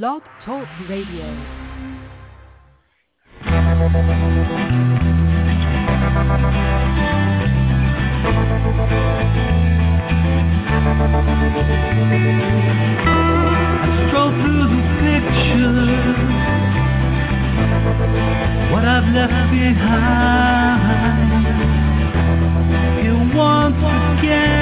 Blog Talk Radio. Stroll through the pictures, what I've left behind. Here once again.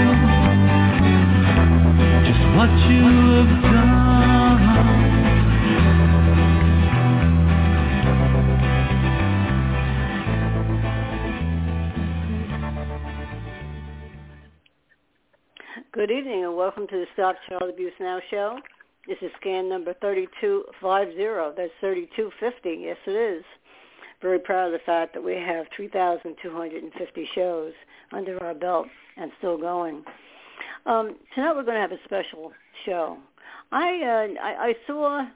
Good evening and welcome to the Stop Child Abuse Now show. This is scan number 3250. That's 3250. Yes, it is. Very proud of the fact that we have 3,250 shows under our belt and still going. Um, tonight we're going to have a special show. I, uh, I I saw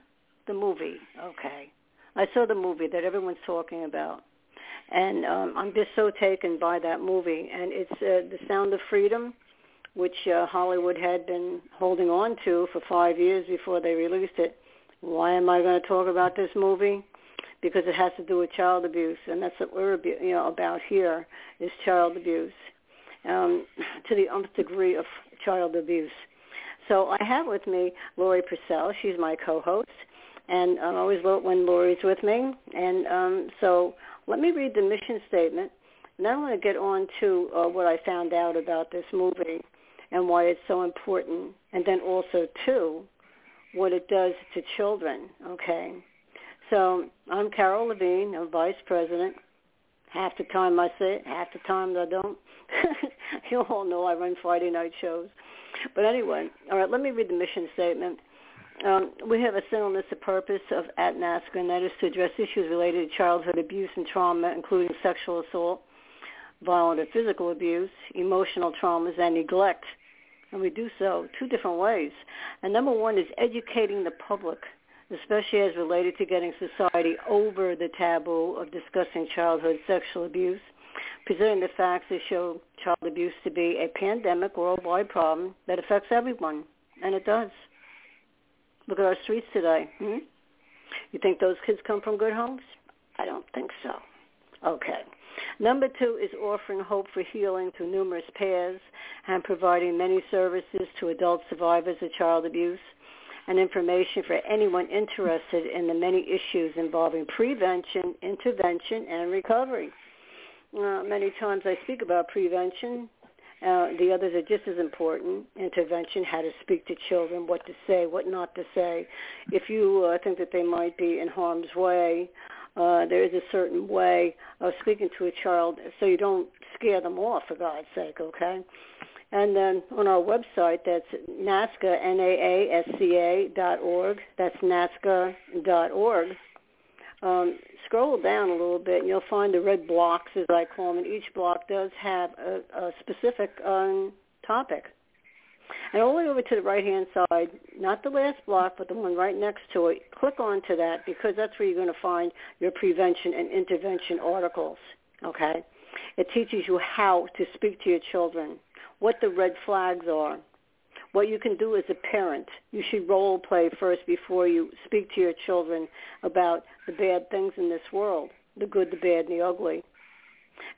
the movie. Okay, I saw the movie that everyone's talking about, and um, I'm just so taken by that movie. And it's uh, The Sound of Freedom, which uh, Hollywood had been holding on to for five years before they released it. Why am I going to talk about this movie? Because it has to do with child abuse, and that's what we're you know about here is child abuse um, to the nth degree of child abuse. So I have with me Lori Purcell. She's my co-host, and I always love when Lori's with me. And um, so let me read the mission statement, and then I'm going to get on to uh, what I found out about this movie and why it's so important, and then also too what it does to children. Okay. So I'm Carol Levine, I'm vice president. Half the time I say half the time I don't. you all know I run Friday night shows. But anyway, all right, let me read the mission statement. Um, we have a singleness of purpose of at NAASCA, and that is to address issues related to childhood abuse and trauma, including sexual assault, violent or physical abuse, emotional traumas, and neglect. And we do so two different ways. And number one is educating the public, especially as related to getting society over the taboo of discussing childhood sexual abuse presenting the facts that show child abuse to be a pandemic worldwide problem that affects everyone, and it does. Look at our streets today. Hmm? You think those kids come from good homes? I don't think so. Okay. Number two is offering hope for healing through numerous paths and providing many services to adult survivors of child abuse and information for anyone interested in the many issues involving prevention, intervention, and recovery. Uh, many times I speak about prevention. Uh, the others are just as important. Intervention, how to speak to children, what to say, what not to say. If you uh, think that they might be in harm's way, uh, there is a certain way of speaking to a child so you don't scare them off, for God's sake, okay? And then on our website, that's NAASCA, N-A-A-S-C-A dot org. That's NAASCA dot org. Um, scroll down a little bit and you'll find the red blocks, as I call them, and each block does have a, a specific um, topic. And all the way over to the right-hand side, not the last block, but the one right next to it, click onto that because that's where you're going to find your prevention and intervention articles, okay? It teaches you how to speak to your children, what the red flags are, what you can do as a parent. You should role play first before you speak to your children about the bad things in this world, the good, the bad, and the ugly.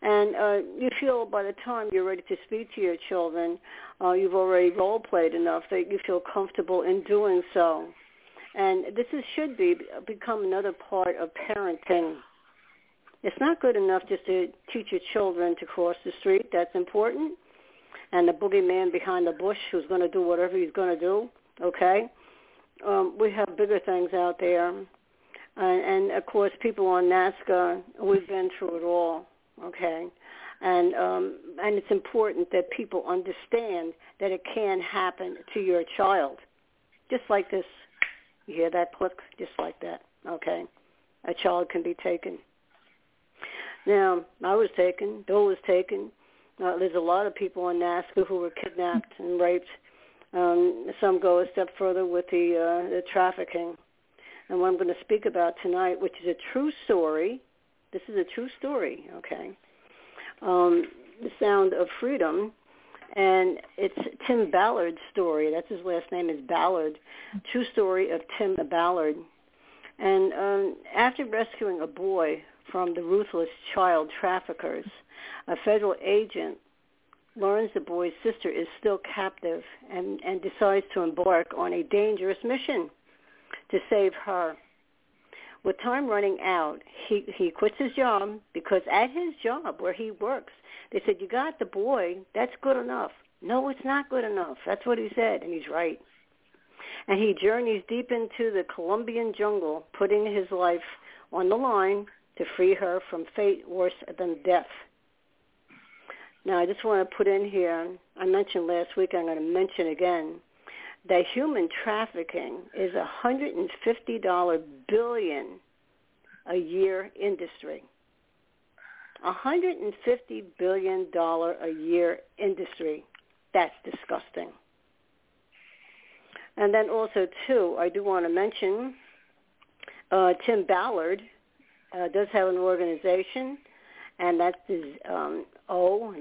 And uh, you feel by the time you're ready to speak to your children, uh, you've already role played enough that you feel comfortable in doing so. And this is, should be become another part of parenting. It's not good enough just to teach your children to cross the street. That's important and the boogeyman behind the bush who's going to do whatever he's going to do. Okay, um, we have bigger things out there, and, and of course, people on NAASCA, we've been through it all. Okay, and um, and it's important that people understand that it can happen to your child, just like this. You hear that click? Just like that. Okay, a child can be taken. Now, I was taken. Bill was taken. Uh, there's a lot of people in NAASCA who were kidnapped and raped. Um, some go a step further with the uh, the trafficking. And what I'm going to speak about tonight, which is a true story. This is a true story. Okay um, The Sound of Freedom, and it's Tim Ballard's story. That's his last name is Ballard. True story of Tim Ballard. And um, after rescuing a boy from the ruthless child traffickers, a federal agent learns the boy's sister is still captive and, and decides to embark on a dangerous mission to save her. With time running out, he he quits his job because at his job where he works, they said, "You got the boy. That's good enough." No, it's not good enough. That's what he said, and he's right. And he journeys deep into the Colombian jungle, putting his life on the line to free her from fate worse than death. Now, I just want to put in here, I mentioned last week, I'm going to mention again, that human trafficking is a $150 billion a year industry. A $150 billion a year industry. That's disgusting. And then also, too, I do want to mention uh, Tim Ballard uh, does have an organization, and that's um, O.U.R.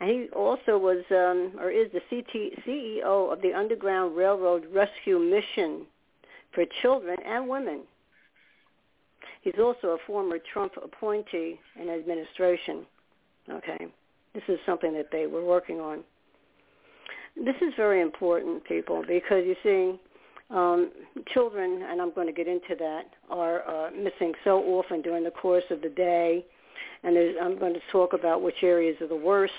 And he also was, um, or is the CT, CEO of the Underground Railroad Rescue Mission for Children and Women. He's also a former Trump appointee in administration. Okay, this is something that they were working on. This is very important, people, because you see, um, children, and I'm going to get into that, are uh, missing so often during the course of the day. And I'm going to talk about which areas are the worst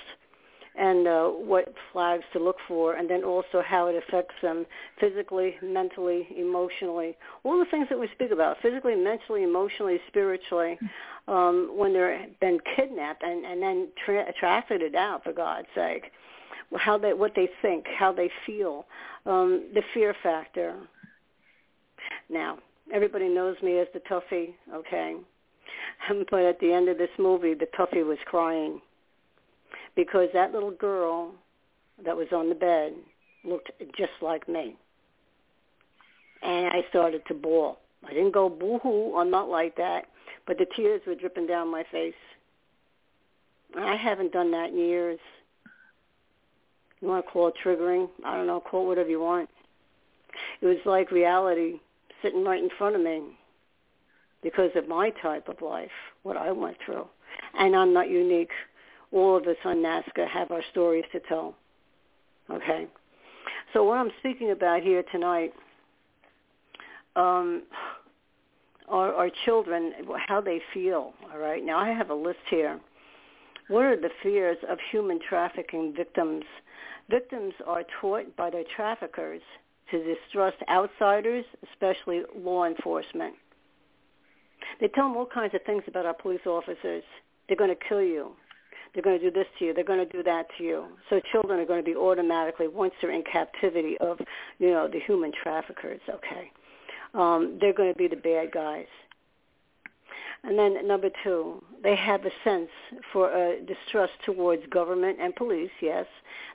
and uh, what flags to look for, and then also how it affects them physically, mentally, emotionally, all the things that we speak about, physically, mentally, emotionally, spiritually, um, when they're been kidnapped and, and then tra- trafficked out, for God's sake, how they, what they think, how they feel, um, the fear factor. Now, everybody knows me as the toughie, okay? But at the end of this movie, the toughie was crying because that little girl that was on the bed looked just like me. And I started to bawl. I didn't go boo-hoo, I'm not like that, but the tears were dripping down my face. I haven't done that in years. You want to call it triggering? I don't know, call it whatever you want. It was like reality sitting right in front of me because of my type of life, what I went through. And I'm not unique all of us on NAASCA have our stories to tell. Okay? So what I'm speaking about here tonight um, are, are children, how they feel. All right? Now I have a list here. What are the fears of human trafficking victims? Victims are taught by their traffickers to distrust outsiders, especially law enforcement. They tell them all kinds of things about our police officers. They're going to kill you. They're going to do this to you. They're going to do that to you. So children are going to be automatically, once they're in captivity of, you know, the human traffickers, okay, um, they're going to be the bad guys. And then number two, they have a sense for a distrust towards government and police, yes.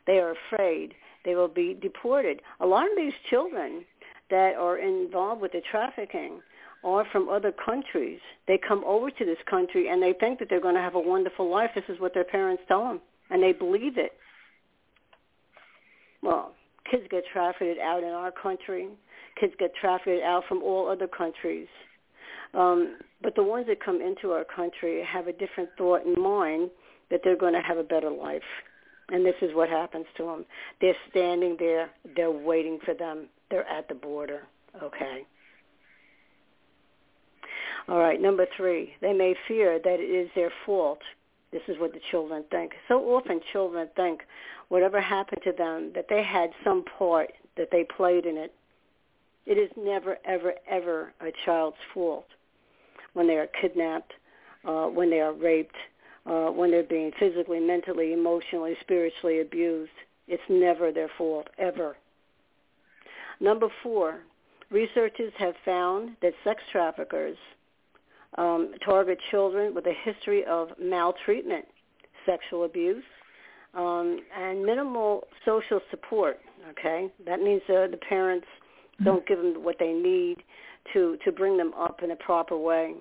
They are afraid they will be deported. A lot of these children that are involved with the trafficking are from other countries. They come over to this country and they think that they're going to have a wonderful life. This is what their parents tell them, and they believe it. Well, kids get trafficked out in our country. Kids get trafficked out from all other countries. Um, but the ones that come into our country have a different thought in mind that they're going to have a better life. And this is what happens to them. They're standing there. They're waiting for them. They're at the border. Okay. All right, number three, they may fear that it is their fault. This is what the children think. So often children think whatever happened to them, that they had some part that they played in it. It is never, ever, ever a child's fault when they are kidnapped, uh, when they are raped, uh, when they're being physically, mentally, emotionally, spiritually abused. It's never their fault, ever. Number four, researchers have found that sex traffickers um, target children with a history of maltreatment, sexual abuse, um, and minimal social support. Okay, that means uh, the parents don't give them what they need to to bring them up in a proper way.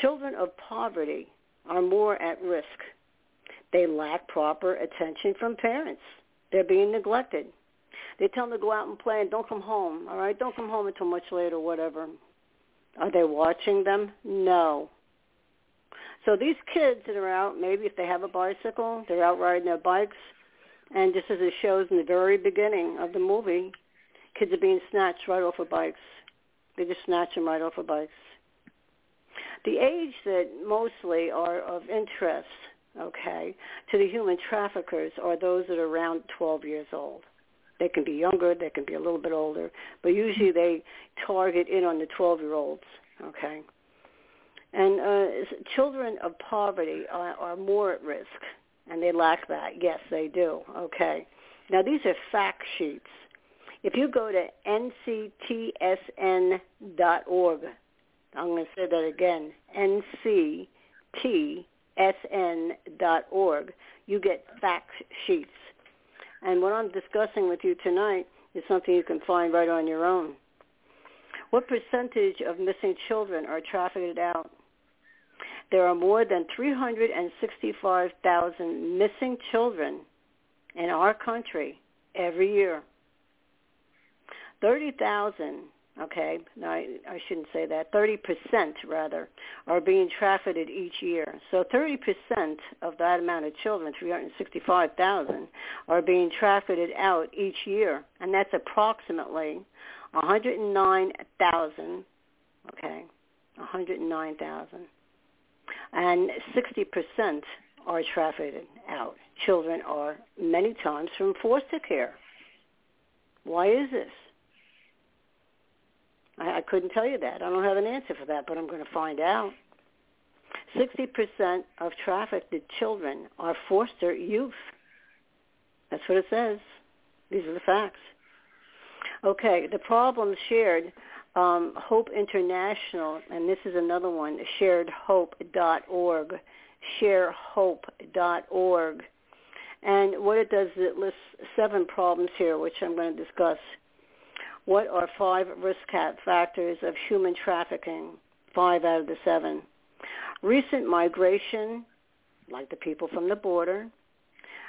Children of poverty are more at risk. They lack proper attention from parents. They're being neglected. They tell them to go out and play and don't come home. All right, don't come home until much later, whatever. Are they watching them? No. So these kids that are out, maybe if they have a bicycle, they're out riding their bikes, and just as it shows in the very beginning of the movie, kids are being snatched right off of bikes. They just snatch them right off of bikes. The age that mostly are of interest, okay, to the human traffickers are those that are around 12 years old. They can be younger, they can be a little bit older, but usually they target in on the 12-year-olds, okay? And uh, children of poverty are, are more at risk, and they lack that. Yes, they do, okay? Now, these are fact sheets. If you go to nctsn.org, I'm going to say that again, nctsn.org, you get fact sheets. And what I'm discussing with you tonight is something you can find right on your own. What percentage of missing children are trafficked out? There are more than 365,000 missing children in our country every year. 30,000 okay, no, I, I shouldn't say that, 30% rather, are being trafficked each year. So 30% of that amount of children, 365,000, are being trafficked out each year. And that's approximately 109,000, okay, 109,000. And 60% are trafficked out. Children are many times from foster care. Why is this? I, I couldn't tell you that. I don't have an answer for that, but I'm going to find out. 60% of trafficked children are foster youth. That's what it says. These are the facts. Okay, the problems shared. Um, Hope International, and this is another one, sharedhope.org, sharehope.org. And what it does is it lists seven problems here, which I'm going to discuss. What are five risk factors of human trafficking? Five out of the seven. Recent migration, like the people from the border,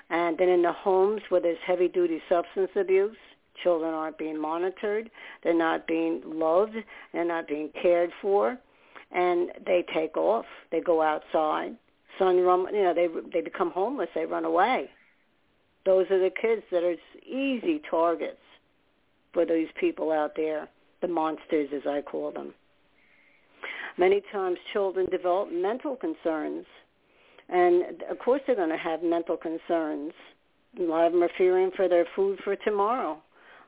and then in the homes where there's heavy-duty substance abuse, children aren't being monitored, they're not being loved, they're not being cared for, and they take off. They go outside. Run, you know, they they become homeless. They run away. Those are the kids that are easy targets for these people out there, the monsters as I call them. Many times children develop mental concerns, and of course they're going to have mental concerns. A lot of them are fearing for their food for tomorrow.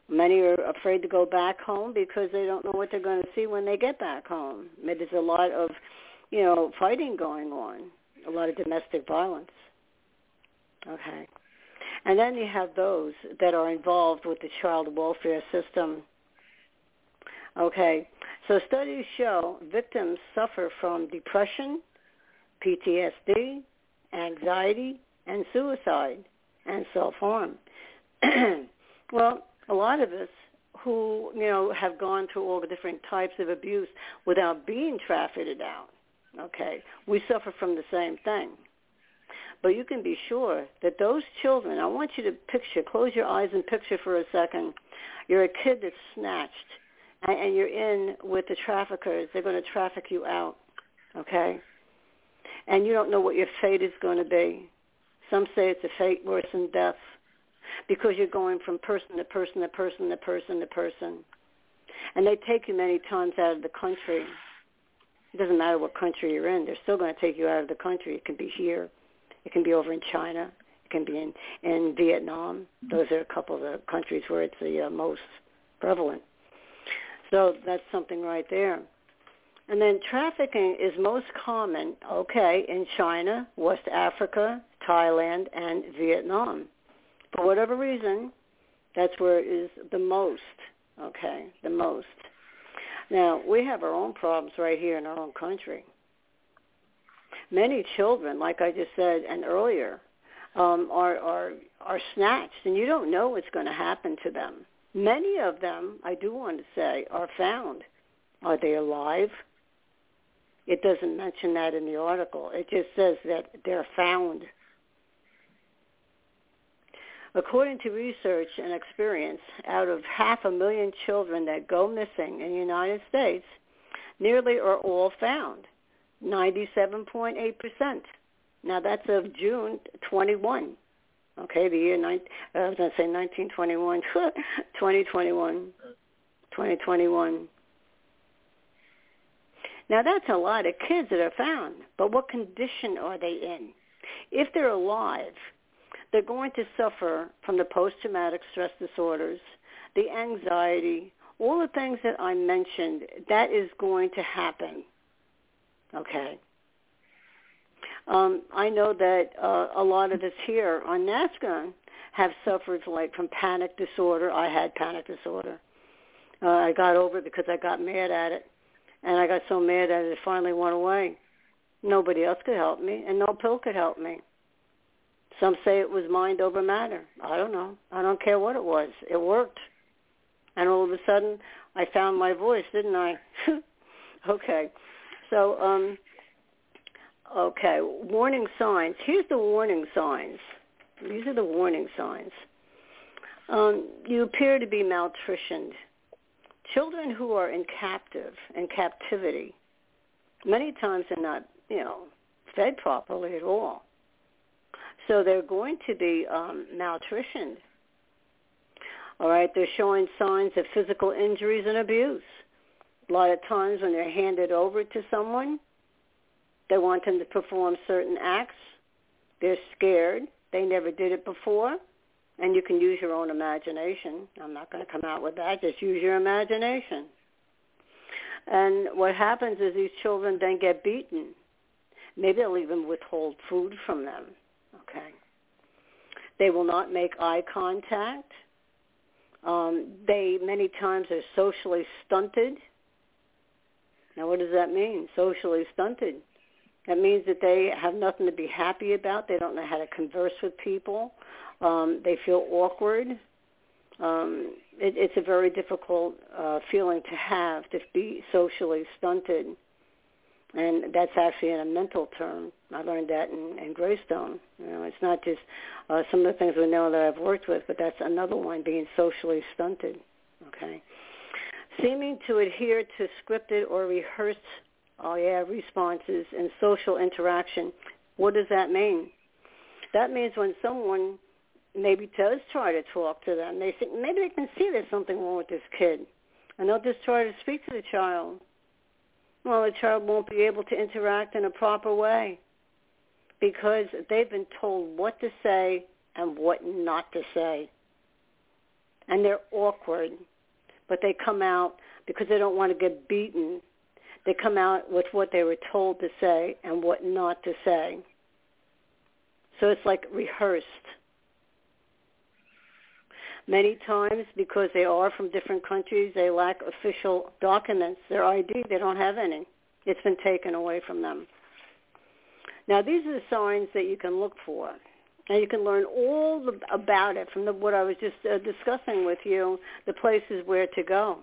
Many are afraid to go back home because they don't know what they're going to see when they get back home. There's a lot of, you know, fighting going on, a lot of domestic violence. Okay. And then you have those that are involved with the child welfare system. Okay, so studies show victims suffer from depression, PTSD, anxiety, and suicide, and self-harm. well, a lot of us who, you know, have gone through all the different types of abuse without being trafficked out, okay, we suffer from the same thing. But you can be sure that those children, I want you to picture, close your eyes and picture for a second. You're a kid that's snatched and, you're in with the traffickers. They're going to traffic you out, okay? And you don't know what your fate is going to be. Some say it's a fate worse than death because you're going from person to person to person to person to person. And they take you many times out of the country. It doesn't matter what country you're in. They're still going to take you out of the country. It can be here. It can be over in China. It can be in, in Vietnam. Those are a couple of the countries where it's the uh, most prevalent. So that's something right there. And then trafficking is most common, okay, in China, West Africa, Thailand, and Vietnam. For whatever reason, that's where it is the most, okay, the most. Now, we have our own problems right here in our own country. Many children, like I just said and earlier, um, are, are, are snatched, and you don't know what's going to happen to them. Many of them, I do want to say, are found. Are they alive? It doesn't mention that in the article. It just says that they're found. According to research and experience, out of half a million children that go missing in the United States, nearly are all found, 97.8%. Now that's of June 21. Okay, the year, nine, I was going to say 1921, 2021, 2021. Now that's a lot of kids that are found, but what condition are they in? If they're alive, they're going to suffer from the post-traumatic stress disorders, the anxiety, all the things that I mentioned, that is going to happen. Okay. Um, I know that uh, a lot of us here on NAASCA have suffered like from panic disorder. I had panic disorder. Uh, I got over it because I got mad at it, and I got so mad at it, it finally went away. Nobody else could help me, and no pill could help me. Some say it was mind over matter. I don't know. I don't care what it was. It worked. And all of a sudden, I found my voice, didn't I? okay. So, um, okay, warning signs. Here's the warning signs. These are the warning signs. Um, you appear to be malnutritioned. Children who are in captive, in captivity, many times are not, you know, fed properly at all. So they're going to be um, malnutritioned. All right, they're showing signs of physical injuries and abuse. A lot of times when they're handed over to someone, they want them to perform certain acts. They're scared. They never did it before. And you can use your own imagination. I'm not going to come out with that. Just use your imagination. And what happens is these children then get beaten. Maybe they'll even withhold food from them. Okay. They will not make eye contact. Um, they many times are socially stunted. Now, what does that mean? Socially stunted. That means that they have nothing to be happy about. They don't know how to converse with people. Um, they feel awkward. Um, it, it's a very difficult uh, feeling to have to be socially stunted, and that's actually in a mental term. I learned that in, in Greystone. You know, it's not just uh, some of the things we know that I've worked with, but that's another one, being socially stunted. Okay, seeming to adhere to scripted or rehearsed oh yeah, responses and social interaction. What does that mean? That means when someone maybe does try to talk to them, they think maybe they can see there's something wrong with this kid, and they'll just try to speak to the child. Well, the child won't be able to interact in a proper way because they've been told what to say and what not to say. And they're awkward, but they come out because they don't want to get beaten they come out with what they were told to say and what not to say. So it's like rehearsed. Many times, because they are from different countries, they lack official documents. Their ID, they don't have any. It's been taken away from them. Now, these are the signs that you can look for. And you can learn all the, about it from the, what I was just uh, discussing with you, the places where to go.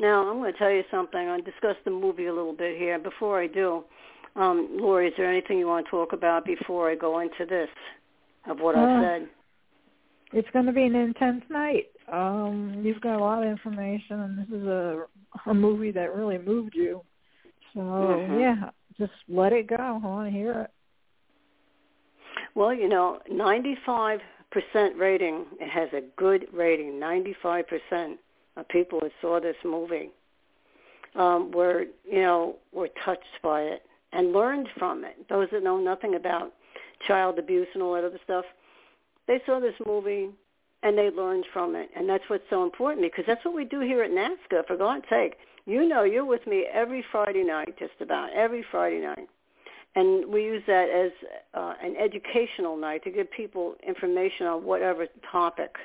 Now, I'm going to tell you something. I'll discuss the movie a little bit here. Before I do, um, Lori, is there anything you want to talk about before I go into this of what uh, I've said? It's going to be an intense night. Um, you've got a lot of information, and this is a a movie that really moved you. So mm-hmm. yeah, just let it go. I want to hear it. Well, you know, 95% rating. It has a good rating, 95% of people who saw this movie um, were, you know, were touched by it and learned from it. Those that know nothing about child abuse and all that other stuff, they saw this movie and they learned from it. And that's what's so important because that's what we do here at NAASCA. For God's sake, You know, you're with me every Friday night, just about every Friday night. And we use that as uh, an educational night to give people information on whatever topic.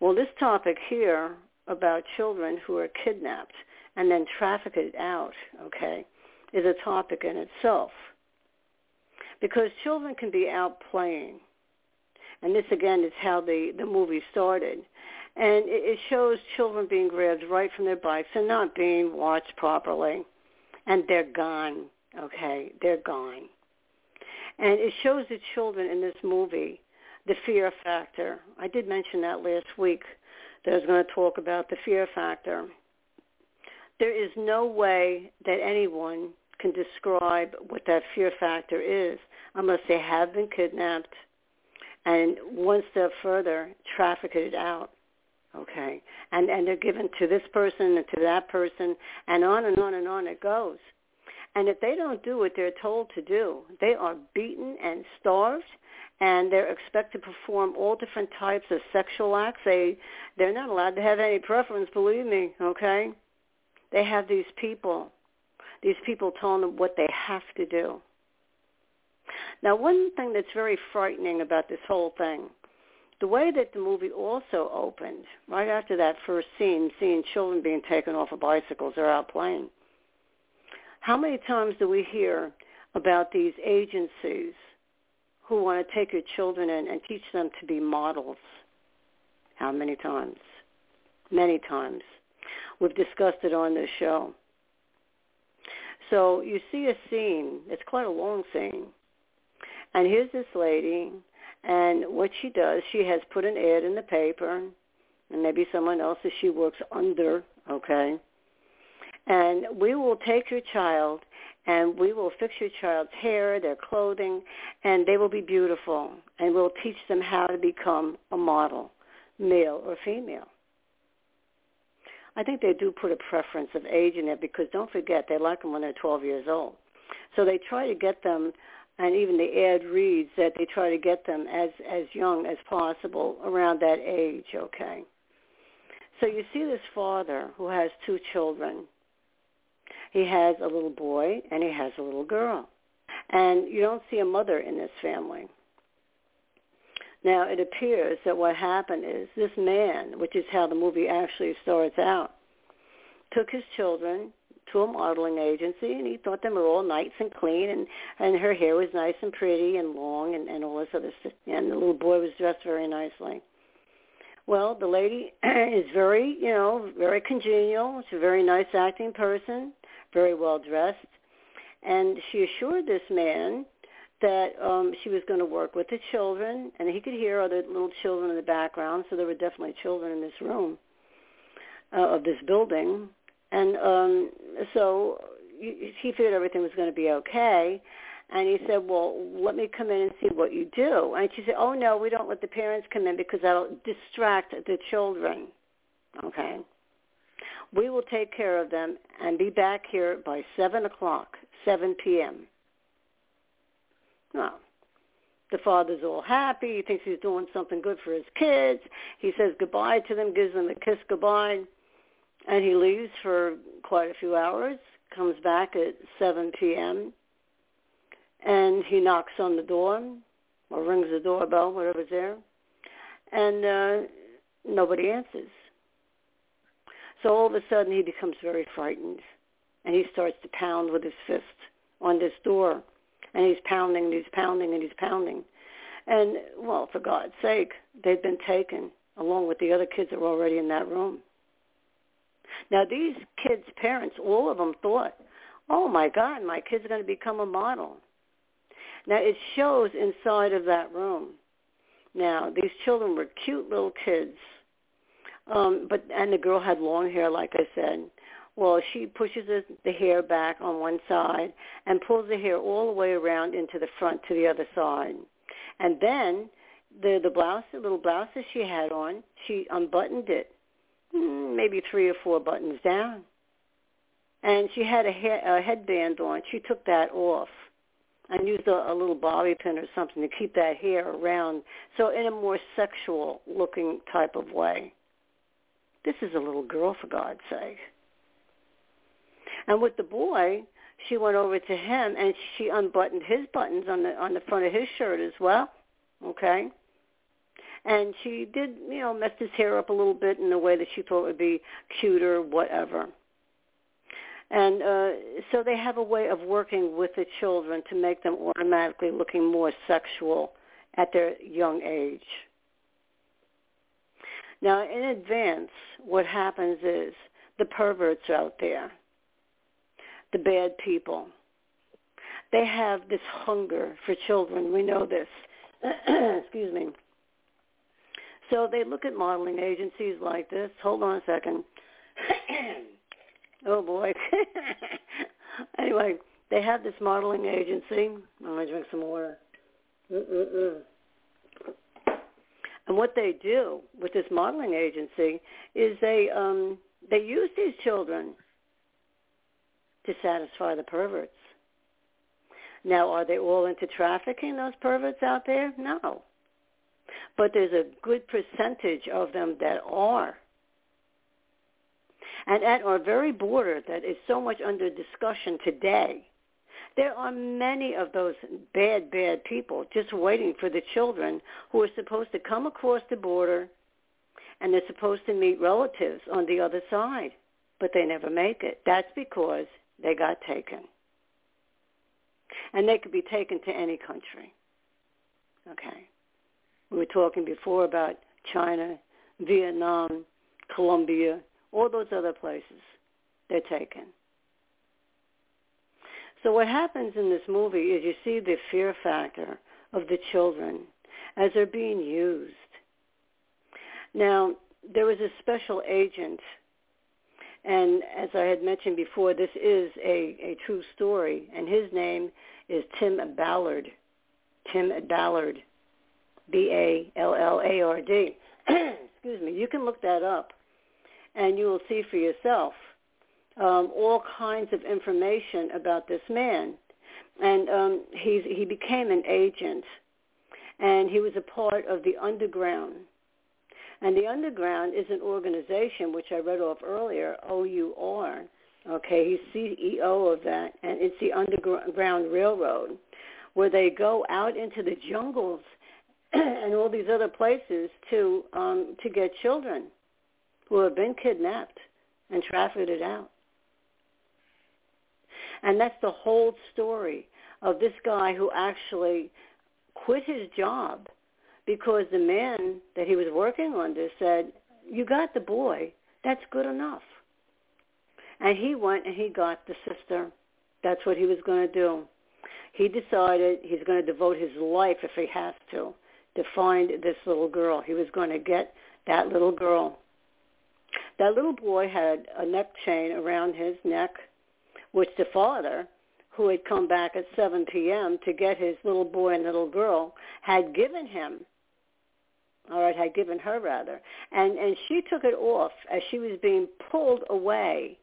Well, this topic here about children who are kidnapped and then trafficked out, okay, is a topic in itself. Because children can be out playing. And this, again, is how the, the movie started. And it, it shows children being grabbed right from their bikes and not being watched properly. And they're gone, okay? They're gone. And it shows the children in this movie the fear factor. I did mention that last week that I was going to talk about the fear factor. There is no way that anyone can describe what that fear factor is unless they have been kidnapped and one step further, trafficked out. Okay. And and they're given to this person and to that person and on and on and on it goes. And if they don't do what they're told to do, they are beaten and starved and they're expected to perform all different types of sexual acts. They they're not allowed to have any preference, believe me, okay? They have these people these people telling them what they have to do. Now, one thing that's very frightening about this whole thing, the way that the movie also opened, right after that first scene, seeing children being taken off of bicycles or out playing, how many times do we hear about these agencies who want to take your children in and teach them to be models? How many times? Many times. We've discussed it on this show. So you see a scene. It's quite a long scene. And here's this lady, and what she does, she has put an ad in the paper, and maybe someone else that she works under, okay? And we will take your child and we will fix your child's hair, their clothing, and they will be beautiful. And we'll teach them how to become a model, male or female. I think they do put a preference of age in it because don't forget they like them when they're 12 years old. So they try to get them, and even the ad reads that they try to get them as as young as possible around that age. Okay. So you see this father who has two children. He has a little boy and he has a little girl. And you don't see a mother in this family. Now, it appears that what happened is this man, which is how the movie actually starts out, took his children to a modeling agency and he thought them were all nice and clean and and her hair was nice and pretty and long and and all this other stuff and the little boy was dressed very nicely well the lady is very you know very congenial she's a very nice acting person very well dressed. And she assured this man that um she was going to work with the children and he could hear other little children in the background so there were definitely children in this room uh, of this building. And um so he figured everything was going to be okay. And he said well let me come in and see what you do. And she said oh no we don't let the parents come in because that'll distract the children. Okay we will take care of them and be back here by seven o'clock seven p.m no. The father's all happy. He thinks he's doing something good for his kids. He says goodbye to them, gives them a kiss goodbye, and he leaves for quite a few hours, comes back at 7 p.m., and he knocks on the door or rings the doorbell, whatever's there, and uh, nobody answers. So all of a sudden he becomes very frightened, and he starts to pound with his fist on this door and he's pounding and he's pounding and he's pounding. And well, for God's sake, they've been taken along with the other kids that were already in that room. Now these kids' parents, all of them thought, oh my God, my kid's are going to become a model. Now it shows inside of that room. Now these children were cute little kids, um, but and the girl had long hair, like I said, well, she pushes the hair back on one side and pulls the hair all the way around into the front to the other side. And then the the blouse, the little blouse that she had on, she unbuttoned it, hmm, maybe three or four buttons down. And she had a, hair, a headband on. She took that off and used a, a little bobby pin or something to keep that hair around. So in a more sexual looking type of way. This is a little girl, for God's sake. And with the boy, she went over to him and she unbuttoned his buttons on the on the front of his shirt as well. Okay. And she did, you know, messed his hair up a little bit in a way that she thought would be cuter, whatever. And uh, so they have a way of working with the children to make them automatically looking more sexual at their young age. Now, in advance, what happens is the perverts out there, the bad people, they have this hunger for children. We know this. Excuse me. So they look at modeling agencies like this. Hold on a second. oh boy. anyway, they have this modeling agency. Oh, I'm going to drink some water. Mm-mm-mm. And what they do with this modeling agency is they um, they use these children to satisfy the perverts. Now, are they all into trafficking, those perverts out there? No. But there's a good percentage of them that are. And at our very border that is so much under discussion today, there are many of those bad, bad people just waiting for the children who are supposed to come across the border and they're supposed to meet relatives on the other side, but they never make it. That's because they got taken. And they could be taken to any country. Okay. We were talking before about China, Vietnam, Colombia, all those other places. They're taken. So what happens in this movie is you see the fear factor of the children as they're being used. Now, there was a special agent, and as I had mentioned before, this is a, a true story, and his name is Tim Ballard. Tim Ballard, B-A-L-L-A-R-D. Excuse me. You can look that up, and you will see for yourself um, all kinds of information about this man. And um, he's, he became an agent, and he was a part of the underground. And the underground is an organization, which I read off earlier, O-U-R. Okay, he's CEO of that, and it's the Underground Railroad, where they go out into the jungles and all these other places to um, to get children who have been kidnapped and trafficked out. And that's the whole story of this guy who actually quit his job because the man that he was working under said, you got the boy. That's good enough. And he went and he got the sister. That's what he was going to do. He decided he's going to devote his life, if he has to, to find this little girl. He was going to get that little girl. That little boy had a neck chain around his neck which the father, who had come back at 7 p.m. to get his little boy and little girl, had given him. All right, had given her rather, and and she took it off as she was being pulled away.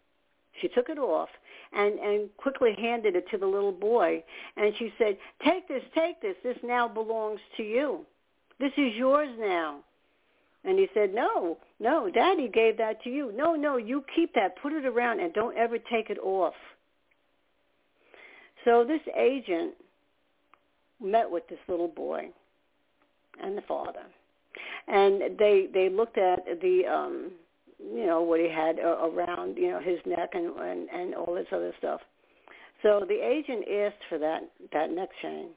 She took it off and and quickly handed it to the little boy, and she said, "Take this, take this. This now belongs to you. This is yours now." And he said, no, no, Daddy gave that to you. No, no, you keep that. Put it around and don't ever take it off. So this agent met with this little boy and the father, and they they looked at the um, you know what he had around you know his neck and and, and all this other stuff. So the agent asked for that that neck chain,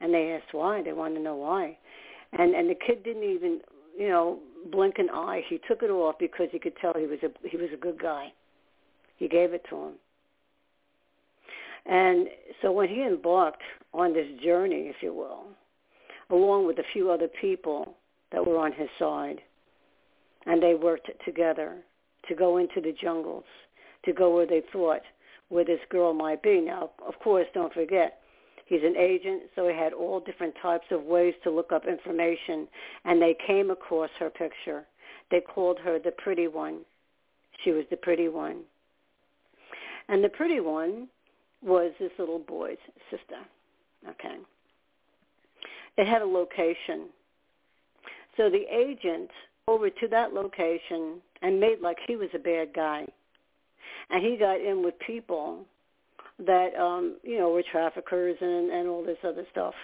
and they asked why. They wanted to know why, and and the kid didn't even you know blink an eye. He took it off because he could tell he was a he was a good guy. He gave it to him. And so when he embarked on this journey, if you will, along with a few other people that were on his side, and they worked together to go into the jungles, to go where they thought where this girl might be. Now, of course, don't forget, he's an agent, so he had all different types of ways to look up information, and they came across her picture. They called her the pretty one. She was the pretty one. And the pretty one was this little boy's sister. Okay. It had a location. So the agent over to that location and made like he was a bad guy. and he got in with people that um, you know were traffickers and and all this other stuff.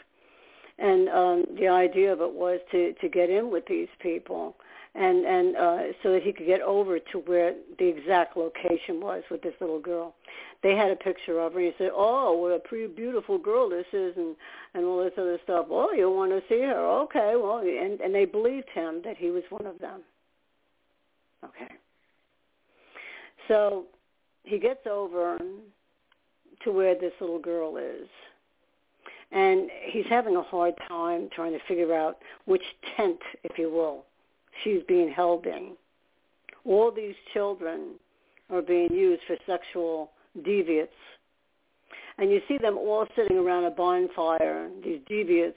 And um, the idea of it was to to get in with these people and and uh, so that he could get over to where the exact location was with this little girl. They had a picture of her. and He said, "Oh, what a pretty beautiful girl this is," and and all this other stuff. Oh, you want to see her? Okay, well, and and they believed him that he was one of them. Okay. So he gets over to where this little girl is. And he's having a hard time trying to figure out which tent, if you will, she's being held in. All these children are being used for sexual deviates. And you see them all sitting around a bonfire, these deviants,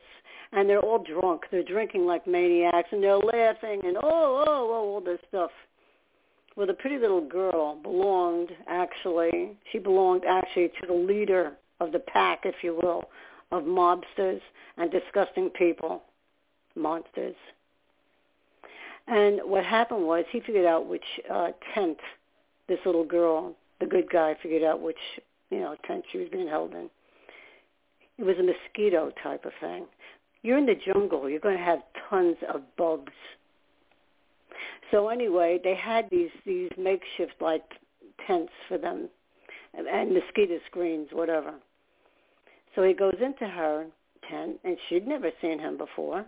and they're all drunk. They're drinking like maniacs, and they're laughing, and oh, oh, oh, all this stuff. Well, the pretty little girl belonged, actually, she belonged actually to the leader of the pack, if you will, of mobsters and disgusting people, monsters. And what happened was he figured out which uh, tent this little girl, the good guy, figured out which you know tent she was being held in. It was a mosquito type of thing. You're in the jungle. You're going to have tons of bugs. So anyway, they had these these makeshift like tents for them, and, and mosquito screens, whatever. So he goes into her tent, and she'd never seen him before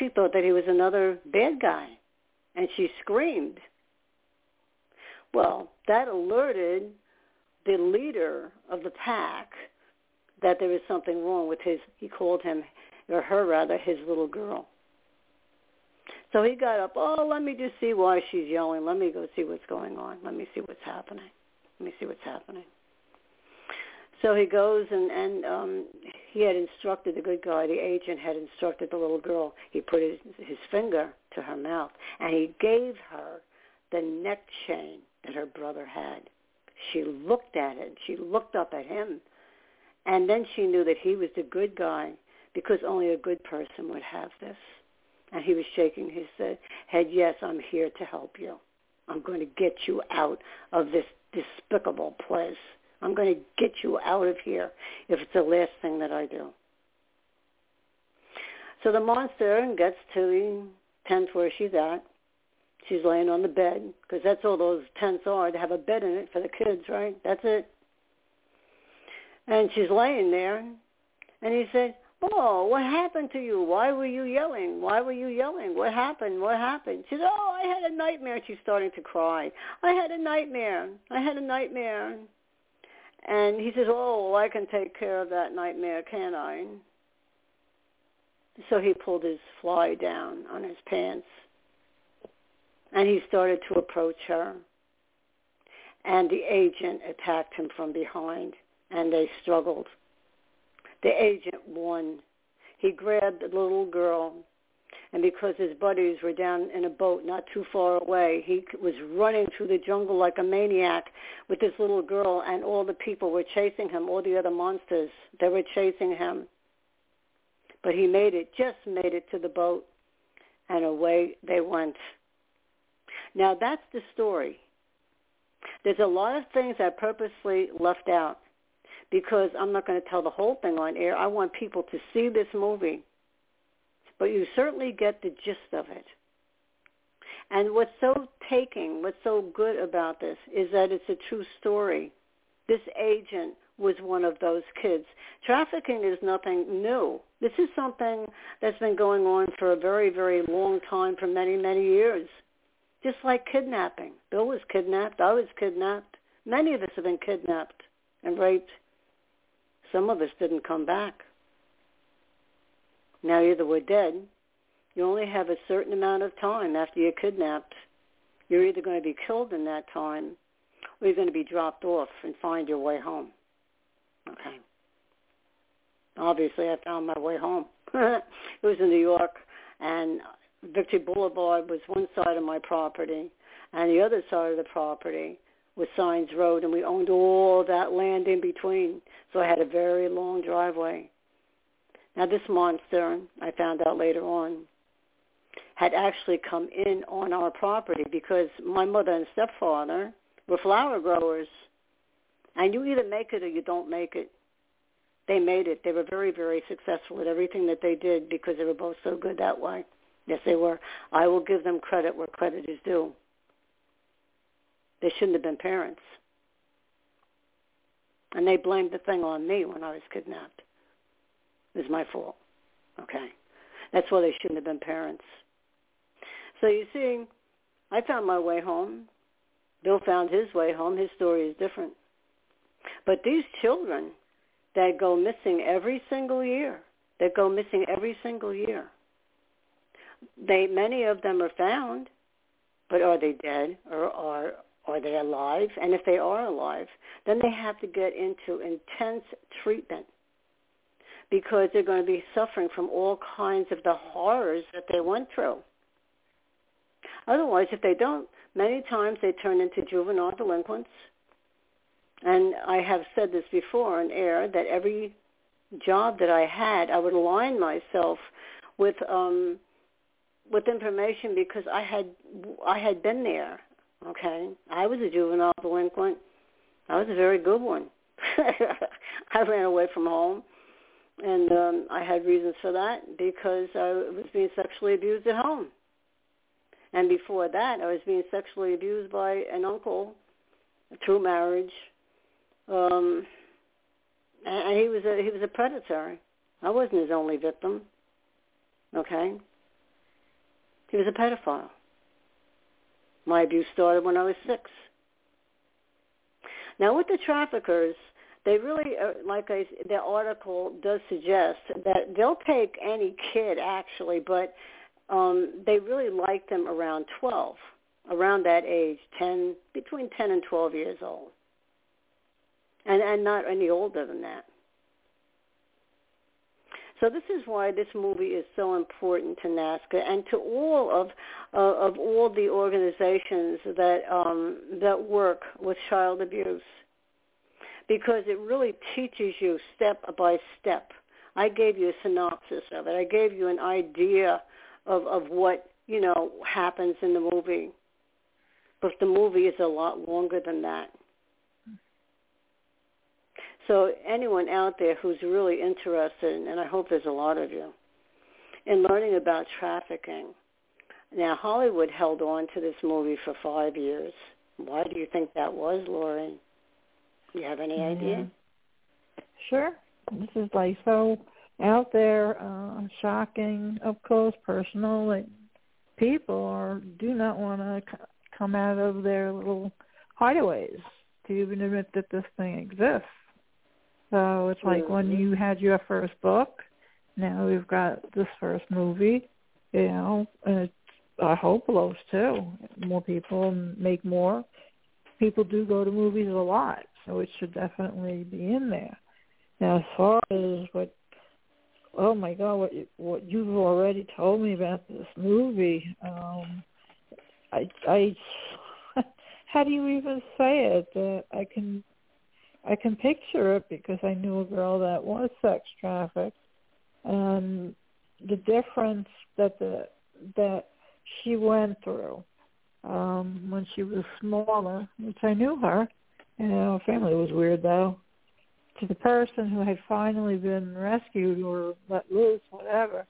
she thought that he was another bad guy, and she screamed. Well, that alerted the leader of the pack that there was something wrong with his, he called him, or her rather, his little girl. So he got up, oh, let me just see why she's yelling. Let me go see what's going on. Let me see what's happening. Let me see what's happening. So he goes and and um he had instructed the good guy, the agent had instructed the little girl. He put his his finger to her mouth and he gave her the neck chain that her brother had. She looked at it. She looked up at him. And then she knew that he was the good guy because only a good person would have this. And he was shaking his head, yes, I'm here to help you. I'm going to get you out of this despicable place. I'm going to get you out of here if it's the last thing that I do. So the monster gets to the tent where she's at. She's laying on the bed because that's all those tents are. to have a bed in it for the kids, right? That's it. And she's laying there, and he said, "Oh, what happened to you? Why were you yelling? Why were you yelling? What happened? What happened?" She said, "Oh, I had a nightmare." She's starting to cry. "I had a nightmare. I had a nightmare." And he says, oh, well, I can take care of that nightmare, can I? So he pulled his fly down on his pants and he started to approach her. And the agent attacked him from behind and they struggled. The agent won. He grabbed the little girl and because his buddies were down in a boat not too far away, he was running through the jungle like a maniac with this little girl, and all the people were chasing him, all the other monsters, they were chasing him. But he made it, just made it to the boat, and away they went. Now that's the story. There's a lot of things I purposely left out because I'm not going to tell the whole thing on air. I want people to see this movie but you certainly get the gist of it. And what's so taking, what's so good about this is that it's a true story. This agent was one of those kids. Trafficking is nothing new. This is something that's been going on for a very, very long time, for many, many years. Just like kidnapping. Bill was kidnapped. I was kidnapped. Many of us have been kidnapped and raped. Some of us didn't come back. Now either we're dead, you only have a certain amount of time after you're kidnapped. You're either going to be killed in that time or you're going to be dropped off and find your way home. Okay. Obviously, I found my way home. it was in New York, and Victory Boulevard was one side of my property, and the other side of the property was Signs Road, and we owned all that land in between. So I had a very long driveway. Now this monster, I found out later on, had actually come in on our property because my mother and stepfather were flower growers. And you either make it or you don't make it. They made it. They were very, very successful at everything that they did because they were both so good that way. Yes, they were. I will give them credit where credit is due. They shouldn't have been parents. And they blamed the thing on me when I was kidnapped. It was my fault. Okay. That's why they shouldn't have been parents. So you see, I found my way home. Bill found his way home. His story is different. But these children that go missing every single year, that go missing every single year, they many of them are found, but are they dead or are are they alive? And if they are alive, then they have to get into intense treatment because they're going to be suffering from all kinds of the horrors that they went through. Otherwise, if they don't, many times they turn into juvenile delinquents. And I have said this before on air that every job that I had, I would align myself with um, with information because I had I had been there. Okay, I was a juvenile delinquent. I was a very good one. I ran away from home, and um, I had reasons for that because I was being sexually abused at home. And before that, I was being sexually abused by an uncle through marriage. Um, and he was a he was a predator. I wasn't his only victim. Okay. He was a pedophile. My abuse started when I was six. Now with the traffickers, they really, uh, like I, the article does suggest that they'll take any kid actually, but um, they really like them around 12, around that age, 10, between 10 and 12 years old, and and not any older than that. So this is why this movie is so important to NAASCA and to all of uh, of all the organizations that um, that work with child abuse, because it really teaches you step by step. I gave you a synopsis of it. I gave you an idea of of what you know happens in the movie, but the movie is a lot longer than that. So anyone out there who's really interested, and I hope there's a lot of you, in learning about trafficking. Now, Hollywood held on to this movie for five years. Why do you think that was, Lori? Do you have any idea? Sure. This is like so out there, uh, shocking, up close, personal. Like people are do not want to c- come out of their little hideaways to even admit that this thing exists. So it's like mm-hmm. when you had your first book, now we've got this first movie, you know, and it's, I hope those too. More people make more. People do go to movies a lot, so it should definitely be in there. Now, as far as what, oh my God, what you, what you've already told me about this movie, um, I, I, how do you even say it? Uh, I can I can picture it because I knew a girl that was sex trafficked, and the difference that the that she went through um, when she was smaller, which I knew her. You know, family was weird though. To the person who had finally been rescued or let loose, whatever,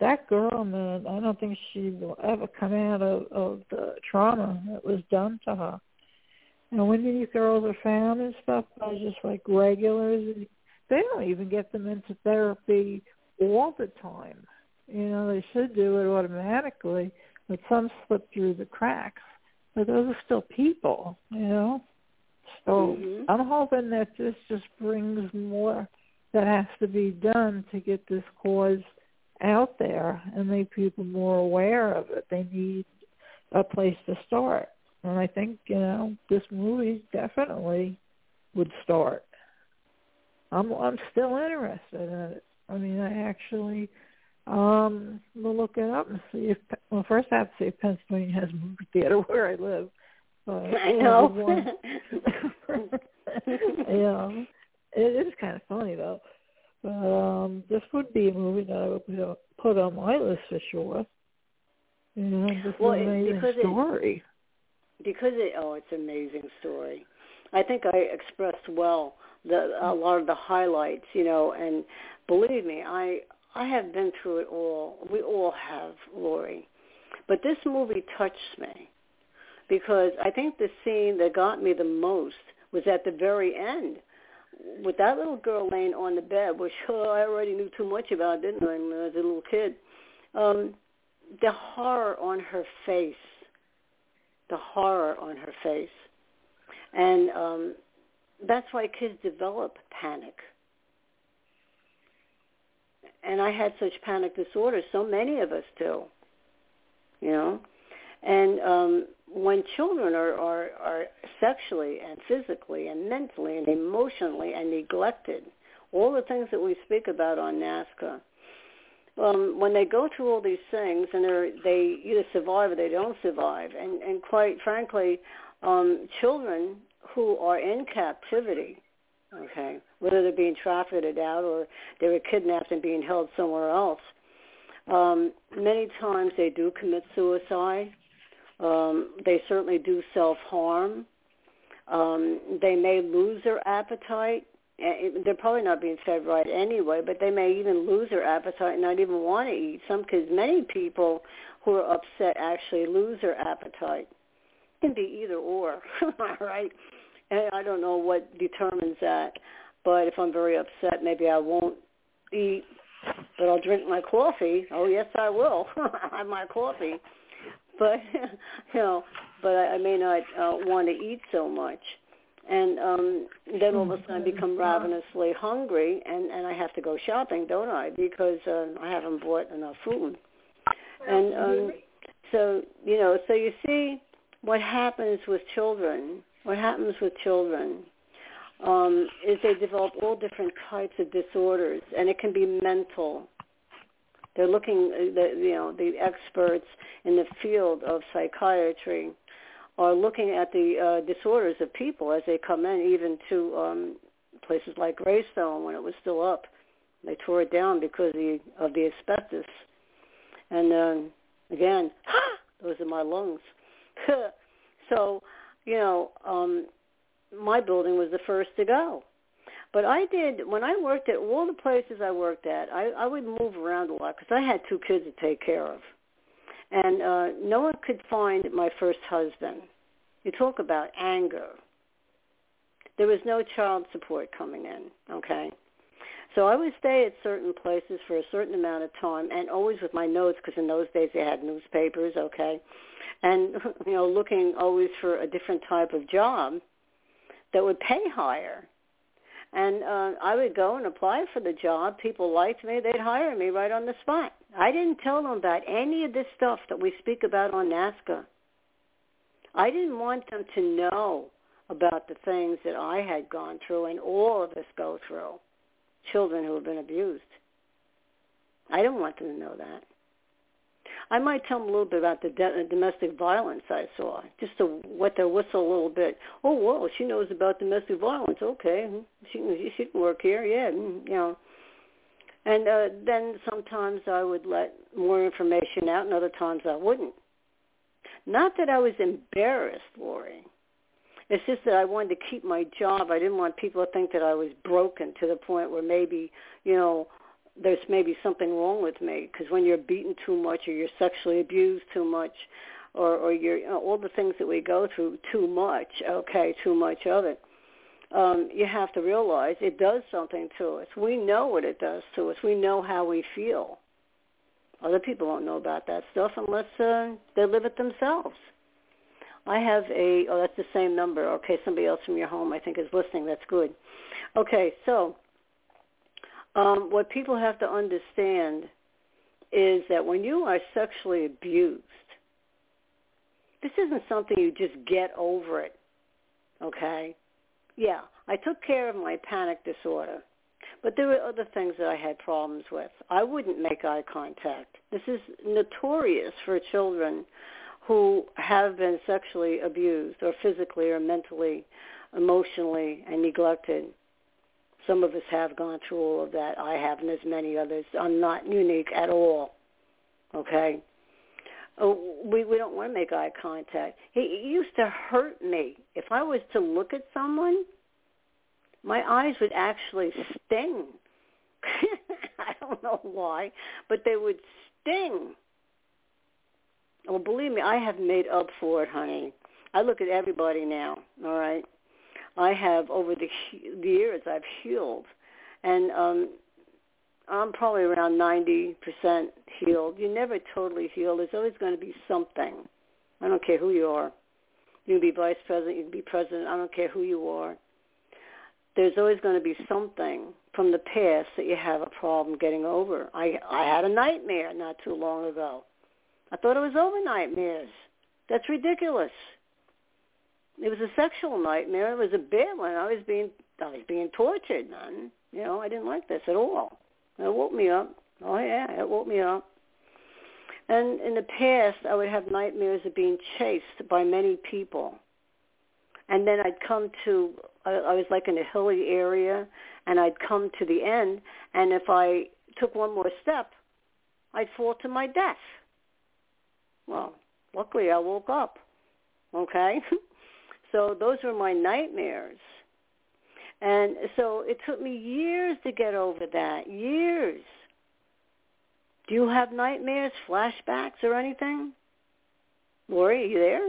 that girl, man, I don't think she will ever come out of, of the trauma that was done to her. And when these girls are found and stuff by just like regulars, they don't even get them into therapy all the time. You know, they should do it automatically, but some slip through the cracks. But those are still people, you know. So mm-hmm. I'm hoping that this just brings more that has to be done to get this cause out there and make people more aware of it. They need a place to start. And I think, you know, this movie definitely would start. I'm I'm still interested in it. I mean, I actually um will look it up and see if well first I have to see if Pennsylvania has a movie theater where I live. But I know. yeah. It is kind of funny though. But um this would be a movie that I would put on my list for sure. You know, well, an amazing because story. It, because it oh it's an amazing story. I think I expressed well the a lot of the highlights, you know, and believe me, I I have been through it all. We all have, Lori. But this movie touched me because I think the scene that got me the most was at the very end with that little girl laying on the bed, which oh, I already knew too much about, didn't I, when I was a little kid. Um, the horror on her face, the horror on her face, and um, that's why kids develop panic. And I had such panic disorders. So many of us do. You know, and um, when children are, are, are sexually and physically and mentally and emotionally and neglected, all the things that we speak about on NAASCA, um, when they go through all these things and they're, they either survive or they don't survive, and, and quite frankly, um, children who are in captivity, okay, whether they're being trafficked out or they were kidnapped and being held somewhere else, um, many times they do commit suicide um, they certainly do self-harm. Um, they may lose their appetite. They're probably not being fed right anyway, but they may even lose their appetite and not even want to eat. Some kids, many people who are upset actually lose their appetite. It can be either or, right? And I don't know what determines that, but if I'm very upset, maybe I won't eat, but I'll drink my coffee. Oh yes, I will. I have my coffee but you know, but I, I may not uh, want to eat so much. And um then all of a sudden I mm-hmm. become ravenously hungry and and I have to go shopping, don't I? Because uh, I haven't bought enough food. And um so, you know, so you see what happens with children, what happens with children um, is they develop all different types of disorders, and it can be mental, they're looking, uh, the, you know, the experts in the field of psychiatry are looking at the uh, disorders of people as they come in, even to um, places like Greystone when it was still up. They tore it down because of the, of the asbestos. And uh, again, those are my lungs. so, you know, um, my building was the first to go. But I did when I worked at all the places I worked at. I, I would move around a lot because I had two kids to take care of, and uh, no one could find my first husband. You talk about anger. There was no child support coming in. Okay, so I would stay at certain places for a certain amount of time, and always with my notes because in those days they had newspapers. Okay, and you know looking always for a different type of job that would pay higher and uh, I would go and apply for the job. People liked me; they'd hire me right on the spot. I didn't tell them about any of this stuff that we speak about on NAASCA. I didn't want them to know about the things that I had gone through and all of us go through. Children who have been abused. I didn't want them to know that. I might tell them a little bit about the de- domestic violence I saw, just to wet their whistle a little bit. Oh, well, she knows about domestic violence. Okay, she she can work here. Yeah, mm, you know. And uh, then sometimes I would let more information out, and other times I wouldn't. Not that I was embarrassed, Lori. It's just that I wanted to keep my job. I didn't want people to think that I was broken to the point where maybe, you know, there's maybe something wrong with me because when you're beaten too much or you're sexually abused too much or or you're you know, all the things that we go through too much okay too much of it um you have to realize it does something to us. We know what it does to us. We know how we feel. Other people don't know about that stuff unless uh, they live it themselves. I have a oh that's the same number. Okay somebody else from your home I think is listening. That's good. Okay so um, what people have to understand is that when you are sexually abused, this isn't something you just get over it. Okay? Yeah, I took care of my panic disorder. But there were other things that I had problems with. I wouldn't make eye contact. This is notorious for children who have been sexually abused or physically or mentally, emotionally, and neglected. Some of us have gone through all of that. I haven't as many others. I'm not unique at all. Okay? oh, we we don't want to make eye contact. It used to hurt me if I was to look at someone. My eyes would actually sting. I don't know why, but they would sting. Well, believe me, I have made up for it, honey. I look at everybody now. All right, I have over the, the years I've healed, and um I'm probably around 90% healed. You're never totally healed. There's always going to be something. I don't care who you are. You can be vice president. You can be president. I don't care who you are. There's always going to be something from the past that you have a problem getting over. I I had a nightmare not too long ago. I thought it was over nightmares. That's ridiculous. It was a sexual nightmare. It was a bad one. I was being I was being tortured, man. You know, I didn't like this at all. It woke me up. Oh yeah, it woke me up. And in the past, I would have nightmares of being chased by many people. And then I'd come to, I, I was like in a hilly area, and I'd come to the end, and if I took one more step, I'd fall to my death. Well, luckily I woke up. Okay? so those were my nightmares. And so it took me years to get over that. Years. Do you have nightmares, flashbacks, or anything? Lori, are you there?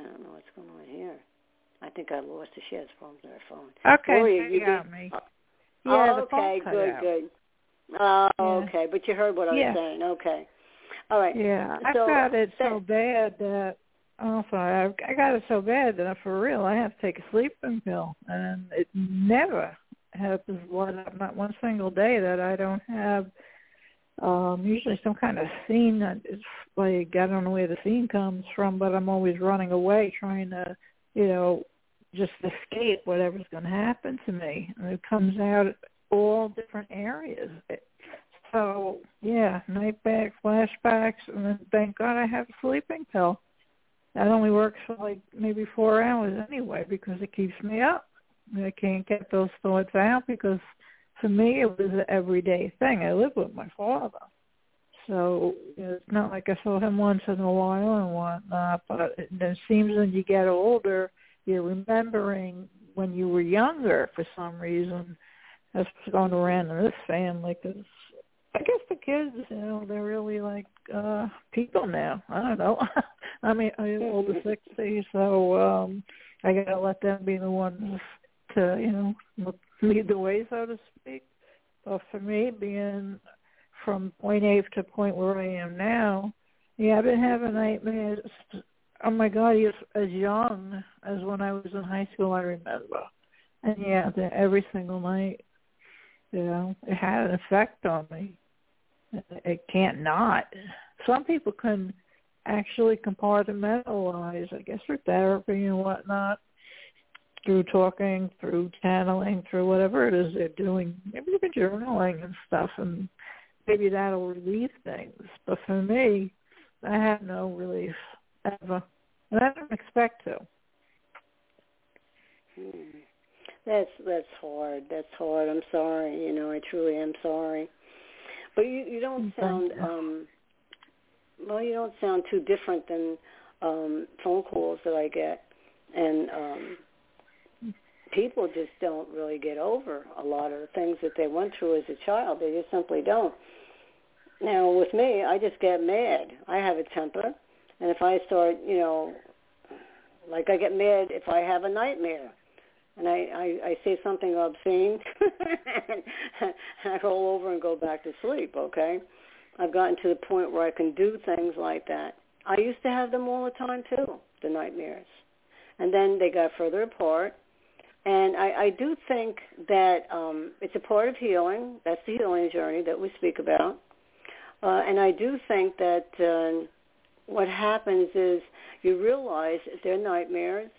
I don't know what's going on here. I think I lost her. She has problems with her phone. Okay, Lori, you got me. Oh, yeah, oh, the okay, phone cut good, out. good. Oh, Yeah. okay. But you heard what I Yeah. was saying. Okay. All right. Yeah, I So, got it so bad that oh sorry, I, I got it so bad that for real I have to take a sleeping pill, and it never happens up not one single day that I don't have um usually some kind of scene that is like I don't know where the scene comes from, but I'm always running away trying to, you know, just escape whatever's going to happen to me. And it comes out all different areas. So yeah, night back flashbacks, and then thank God I have a sleeping pill. That only works for like maybe four hours anyway because it keeps me up. I can't get those thoughts out because for me it was an everyday thing. I live with my father. So it's not like I saw him once in a while and whatnot, but it, it seems when you get older, you're remembering when you were younger for some reason. That's what's going around in this family because I guess the kids, you know, they're really like uh people now. I don't know. I mean, I'm over sixty, so um I gotta let them be the ones to, you know, lead the way, so to speak. But for me, being from point A to point where I am now, yeah, I've been having nightmares. Oh my God, he was as young as when I was in high school. I remember, and yeah, every single night, you know, it had an effect on me. It- can't not. Some people can actually compartmentalize, I guess, through therapy and whatnot, through talking, through channeling, through whatever it is they're doing, maybe even journaling and stuff, and maybe that'll relieve things. But for me, I have no relief ever, and I don't expect to. Hmm. That's that's hard. That's hard. I'm sorry. You know, I truly am sorry. But you you don't sound um well, you don't sound too different than um phone calls that I get and um people just don't really get over a lot of the things that they went through as a child. They just simply don't. Now with me, I just get mad. I have a temper, and if I start, you know, like I get mad if I have a nightmare and I, I, I say something obscene and I roll over and go back to sleep, okay? I've gotten to the point where I can do things like that. I used to have them all the time too, the nightmares. And then they got further apart. And I, I do think that um, it's a part of healing. That's the healing journey that we speak about. Uh, and I do think that uh, what happens is you realize that they're nightmares.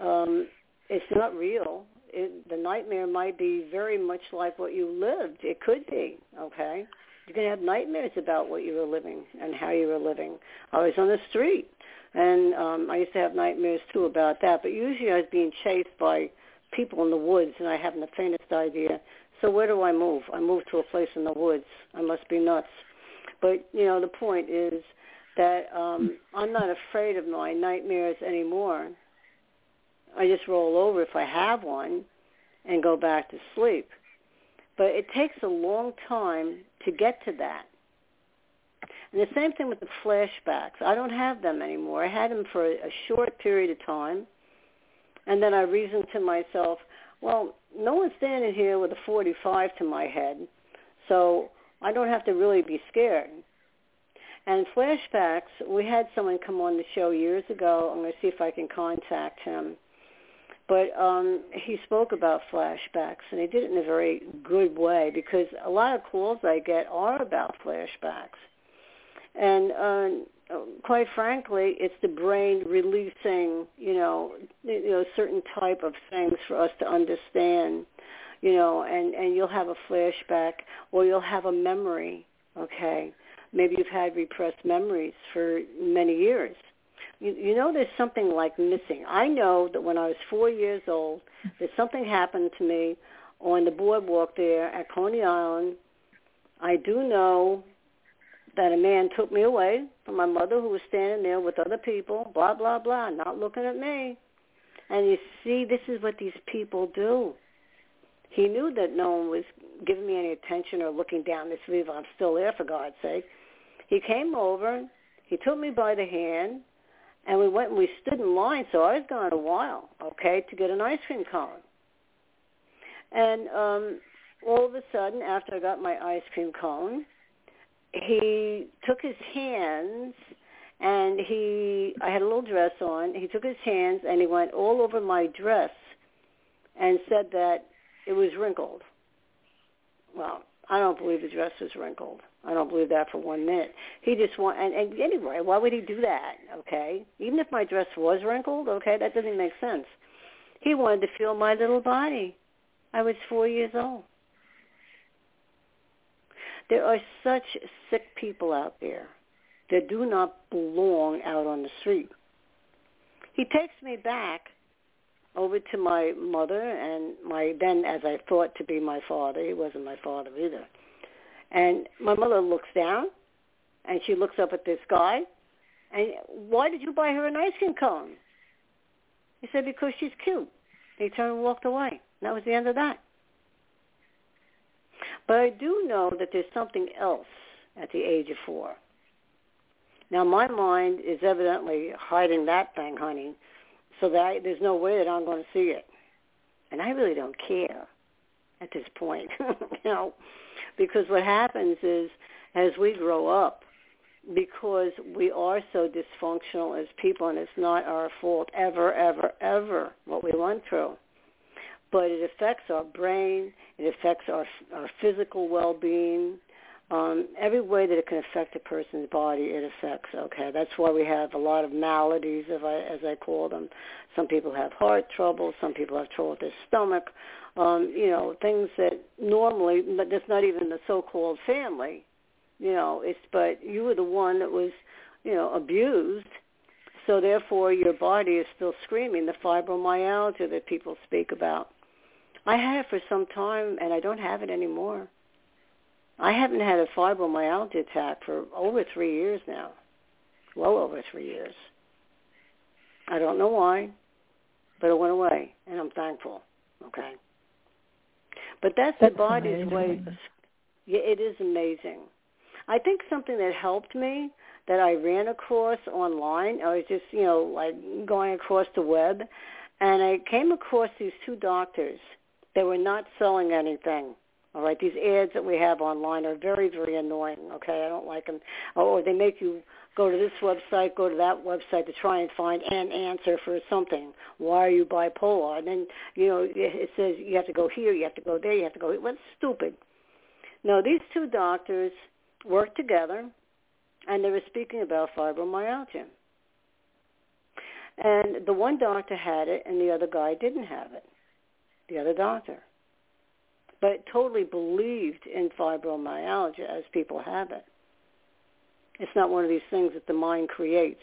Um, it's not real. It, the nightmare might be very much like what you lived. It could be, okay? You're going to have nightmares about what you were living and how you were living. I was on the street, and um, I used to have nightmares too about that. But usually I was being chased by people in the woods, and I haven't the faintest idea. So where do I move? I move to a place in the woods. I must be nuts. But you know, the point is that um, I'm not afraid of my nightmares anymore. I just roll over if I have one and go back to sleep. But it takes a long time to get to that. And the same thing with the flashbacks. I don't have them anymore. I had them for a short period of time. And then I reasoned to myself, well, no one's standing here with a 45 to my head, so I don't have to really be scared. And flashbacks, we had someone come on the show years ago. I'm going to see if I can contact him. But um, he spoke about flashbacks, and he did it in a very good way because a lot of calls I get are about flashbacks. And uh, quite frankly, it's the brain releasing, you know, you know, certain type of things for us to understand, you know, and and you'll have a flashback or you'll have a memory, okay? Maybe you've had repressed memories for many years. You, you know, there's something like missing. I know that when I was four years old, that something happened to me on the boardwalk there at Coney Island. I do know that a man took me away from my mother who was standing there with other people, blah, blah, blah, not looking at me. And you see, this is what these people do. He knew that no one was giving me any attention or looking down this if I'm still there, for God's sake. He came over, he took me by the hand, and we went and we stood in line, so I was gone a while, okay, to get an ice cream cone. And um, all of a sudden, after I got my ice cream cone, he took his hands and he I had a little dress on. He took his hands and he went all over my dress and said that it was wrinkled. Well, I don't believe the dress was wrinkled. I don't believe that for one minute. He just want and, and anyway, why would he do that? Okay, even if my dress was wrinkled, okay, that doesn't make sense. He wanted to feel my little body. I was four years old. There are such sick people out there that do not belong out on the street. He takes me back over to my mother and my then as I thought to be my father. He wasn't my father either. And my mother looks down and she looks up at this guy and why did you buy her an ice cream cone? He said, Because she's cute. He turned and walked away. And that was the end of that. But I do know that there's something else at the age of four. Now my mind is evidently hiding that thing, honey, so that I, there's no way that I'm going to see it. And I really don't care at this point, you know, because what happens is as we grow up, because we are so dysfunctional as people, and it's not our fault ever, ever, ever what we went through but it affects our brain. It affects our our physical well-being. Um, every way that it can affect a person's body, it affects. Okay, that's why we have a lot of maladies, as I, as I call them. Some people have heart trouble. Some people have trouble with their stomach. Um, you know, things that normally, but that's not even the so-called family. You know, it's but you were the one that was, you know, abused. So therefore, your body is still screaming the fibromyalgia that people speak about. I had it for some time, and I don't have it anymore. I haven't had a fibromyalgia attack for over three years now, well over three years. I don't know why, but it went away, and I'm thankful. Okay, but that's, that's the body's amazing. way. Yeah, it is amazing. I think something that helped me that I ran across online. I was just, you know, like going across the web, and I came across these two doctors they were not selling anything. All right, these ads that we have online are very, very annoying. Okay, I don't like them. Or oh, they make you go to this website, go to that website to try and find an answer for something. Why are you bipolar? And then you know it says you have to go here, you have to go there, you have to go. What's stupid? No, these two doctors worked together, and they were speaking about fibromyalgia. And the one doctor had it, and the other guy didn't have it the other doctor, but totally believed in fibromyalgia as people have it. It's not one of these things that the mind creates.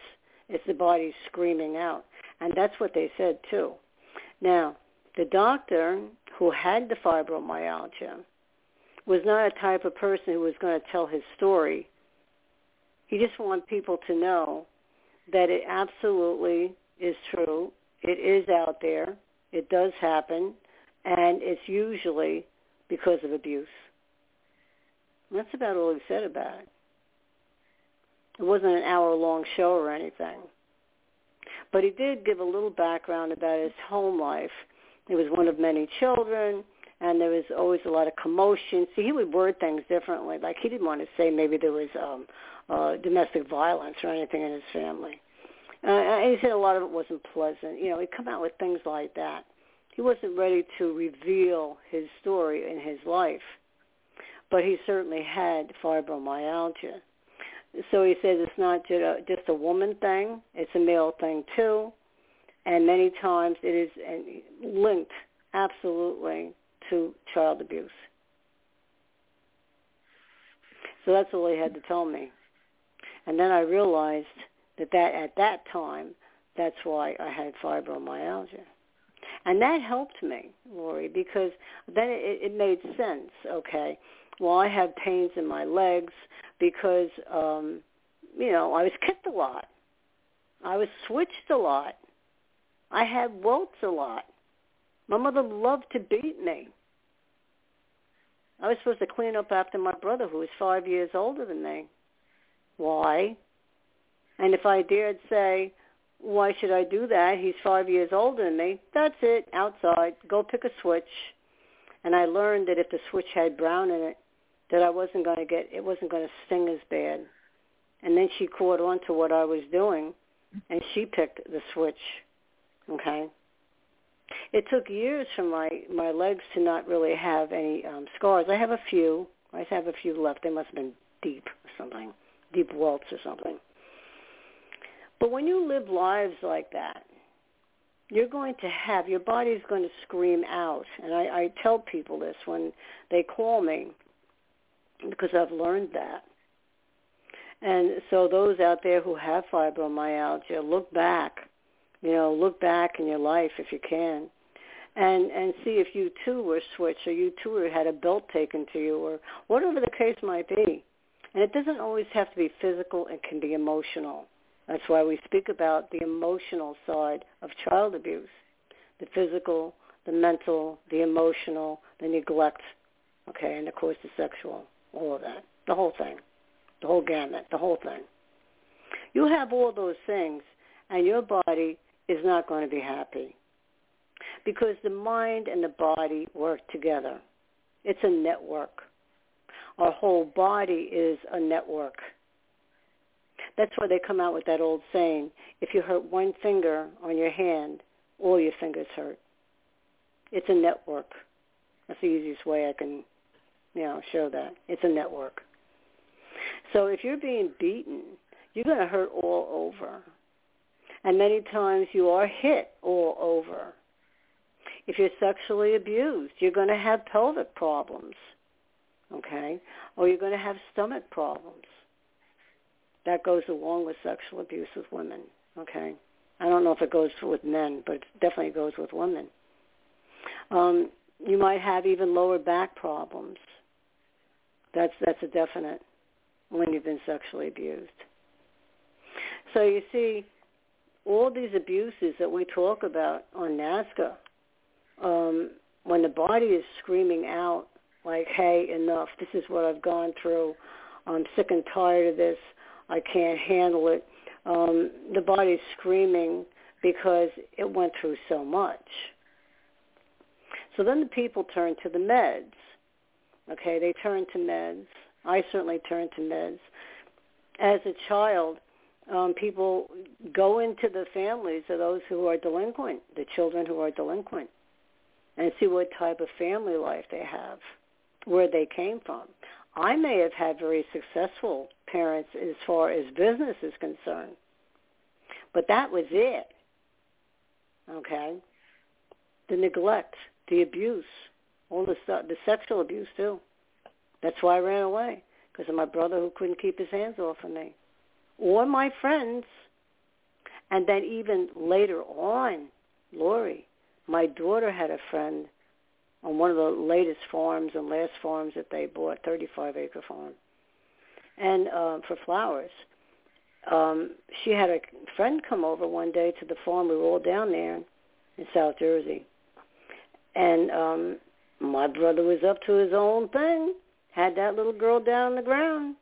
It's the body screaming out. And that's what they said too. Now, The doctor who had the fibromyalgia was not a type of person who was going to tell his story. He just wanted people to know that it absolutely is true. It is out there. It does happen. And it's usually because of abuse. And that's about all he said about it. It wasn't an hour-long show or anything. But he did give a little background about his home life. He was one of many children, and there was always a lot of commotion. See, he would word things differently. Like he didn't want to say maybe there was um, uh, domestic violence or anything in his family. Uh, and he said a lot of it wasn't pleasant. You know, he'd come out with things like that. He wasn't ready to reveal his story in his life, but he certainly had fibromyalgia. So he says it's not uh, just a, woman thing; it's a male thing too, and many times it is linked absolutely to child abuse. So that's all he had to tell me. And then I realized that, that at that time, that's why I had fibromyalgia. And that helped me, Lori, because then it, it made sense, okay. Well, I have pains in my legs because, um, you know, I was kicked a lot. I was switched a lot. I had welts a lot. My mother loved to beat me. I was supposed to clean up after my brother who was five years older than me. Why? And if I dared say, why should I do that? He's five years older than me. That's it. Outside. Go pick a switch. And I learned that if the switch had brown in it, that I wasn't going to get, it wasn't going to sting as bad. And then she caught on to what I was doing, and she picked the switch. Okay. It took years for my my legs to not really have any um, scars. I have a few. I have a few left. They must have been deep or something, deep welts or something. But when you live lives like that, you're going to have your body's going to scream out. And I, I tell people this when they call me because I've learned that. And so those out there who have fibromyalgia, look back. You know, look back in your life if you can, and and see if you too were switched or you too had a belt taken to you or whatever the case might be. And it doesn't always have to be physical; it can be emotional. That's why we speak about the emotional side of child abuse, the physical, the mental, the emotional, the neglect, okay, and of course the sexual, all of that, the whole thing, the whole gamut, the whole thing. You have all those things, and your body is not going to be happy because the mind and the body work together. It's a network. Our whole body is a network. That's why they come out with that old saying, if you hurt one finger on your hand, all your fingers hurt. It's a network. That's the easiest way I can, you know, show that. It's a network. So if you're being beaten, you're going to hurt all over. And many times you are hit all over. If you're sexually abused, you're going to have pelvic problems, okay? Or you're going to have stomach problems that goes along with sexual abuse with women. Okay, I don't know if it goes with men, but it definitely goes with women. Um, you might have even lower back problems. That's that's a definite when you've been sexually abused. So you see, all these abuses that we talk about on NAASCA, um, when the body is screaming out like, "Hey, enough! This is what I've gone through. I'm sick and tired of this. I can't handle it. Um, the body's screaming because it went through so much. So then the people turn to the meds. Okay, they turn to meds. I certainly turn to meds. As a child, um, people go into the families of those who are delinquent, the children who are delinquent, and see what type of family life they have, where they came from. I may have had very successful parents as far as business is concerned, but that was it. Okay, the neglect, the abuse, all the stuff, the sexual abuse too. That's why I ran away because of my brother who couldn't keep his hands off of me, or my friends. And then even later on, Lori, my daughter had a friend on one of the latest farms and last farms that they bought, 35 acre farm, and uh, for flowers. Um, she had a friend come over one day to the farm. We were all down there in South Jersey, and um, my brother was up to his own thing. Had that little girl down on the ground.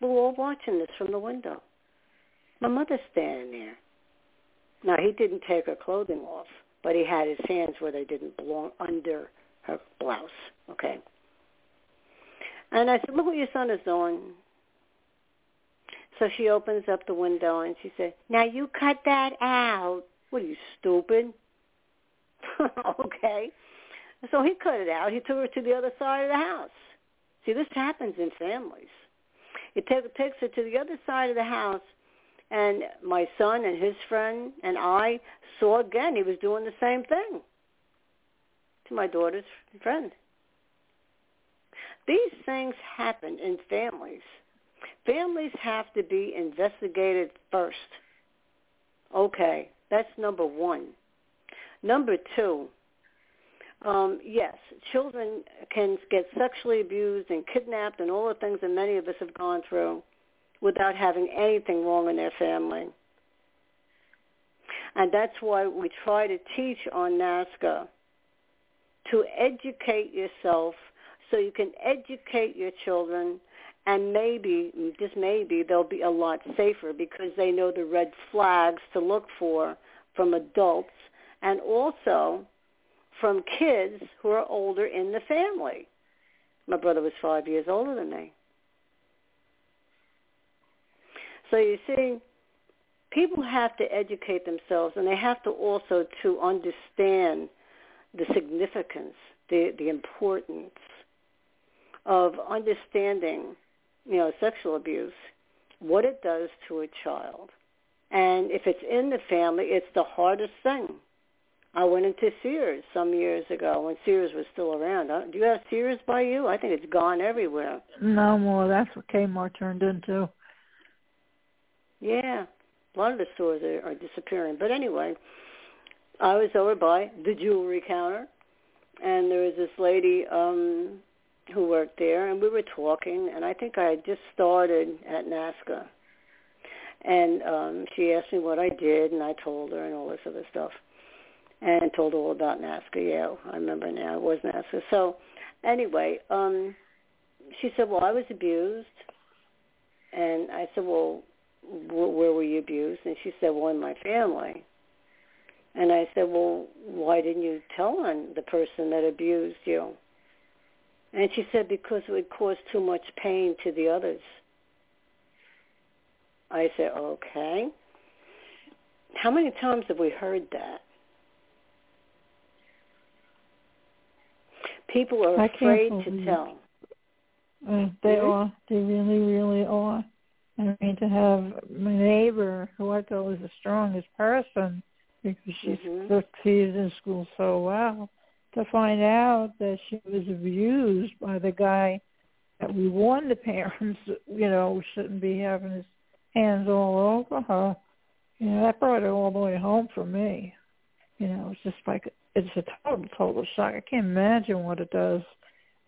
We were all watching this from the window. My mother's standing there. Now he didn't take her clothing off, but he had his hands where they didn't belong under her blouse. Okay. And I said, "Look what your son is doing." So she opens up the window and she said, "Now you cut that out." What are you stupid? okay. So he cut it out. He took her to the other side of the house. See, this happens in families. He take, takes her to the other side of the house, and my son and his friend and I saw again he was doing the same thing to my daughter's friend. These things happen in families. Families have to be investigated first. Okay, that's number one. Number two, um, yes, children can get sexually abused and kidnapped and all the things that many of us have gone through without having anything wrong in their family. And that's why we try to teach on NAASCA to educate yourself so you can educate your children and maybe, just maybe, they'll be a lot safer because they know the red flags to look for from adults and also from kids who are older in the family. My brother was five years older than me. So you see, people have to educate themselves, and they have to also to understand the significance, the the importance of understanding, you know, sexual abuse, what it does to a child, and if it's in the family, it's the hardest thing. I went into Sears some years ago when Sears was still around. Do you have Sears by you? I think it's gone everywhere. No more. That's what Kmart turned into. Yeah, a lot of the stores are, are disappearing. But anyway, I was over by the jewelry counter, and there was this lady um who worked there, and we were talking, and I think I had just started at NAASCA. And um she asked me what I did, and I told her and all this other stuff, and told her all about NAASCA. Yeah, I remember now. It was NAASCA. So anyway, um she said, well, I was abused. And I said, well, where were you abused? And she said, well, in my family. And I said, well, why didn't you tell on the person that abused you? And she said, because it would cause too much pain to the others. I said, okay. How many times have we heard that? People are afraid to tell. Uh, they mm-hmm. are. They really, really are. I mean, to have my neighbor, who I thought was the strongest person, because she mm-hmm. succeeded in school so well, to find out that she was abused by the guy that we warned the parents, you know, shouldn't be having his hands all over her. You know, that brought it all the way home for me. You know, it's just like it's a total, total shock. I can't imagine what it does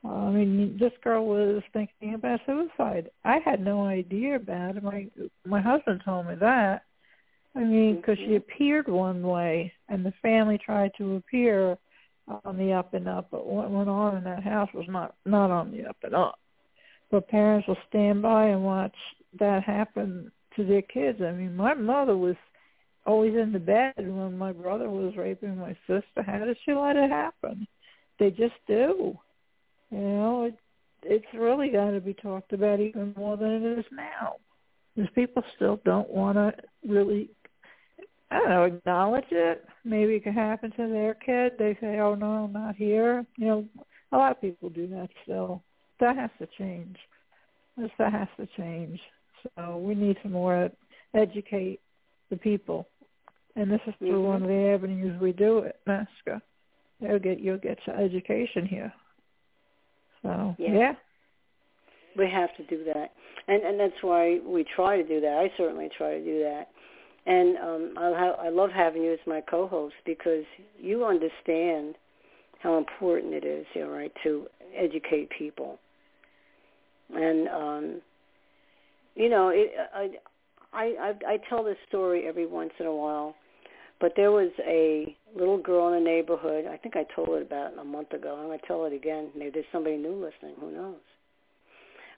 I mean, this girl was thinking about suicide. I had no idea about it. My my husband told me that. I mean, because mm-hmm. she appeared one way, and the family tried to appear on the up and up, but what went on in that house was not not on the up and up. But parents will stand by and watch that happen to their kids. I mean, my mother was always in the bed when my brother was raping my sister. How did she let it happen? They just do. You know, it, it's really got to be talked about even more than it is now. Because people still don't want to really, I don't know, acknowledge it. Maybe it could happen to their kid. They say, oh, no, I'm not here. You know, a lot of people do that still. That has to change. This, that has to change. So we need to more educate the people. And this is through mm-hmm. one of the avenues we do it, NAASCA. You'll get you'll get your education here. So yeah. yeah. We have to do that. And and that's why we try to do that. I certainly try to do that. And um, I, ha- I love having you as my co-host because you understand how important it is, you know, right, to educate people. And um, you know, it, I, I I I tell this story every once in a while, but there was a little girl in the neighborhood. I think I told it about a month ago. I'm to tell it again. Maybe there's somebody new listening. Who knows?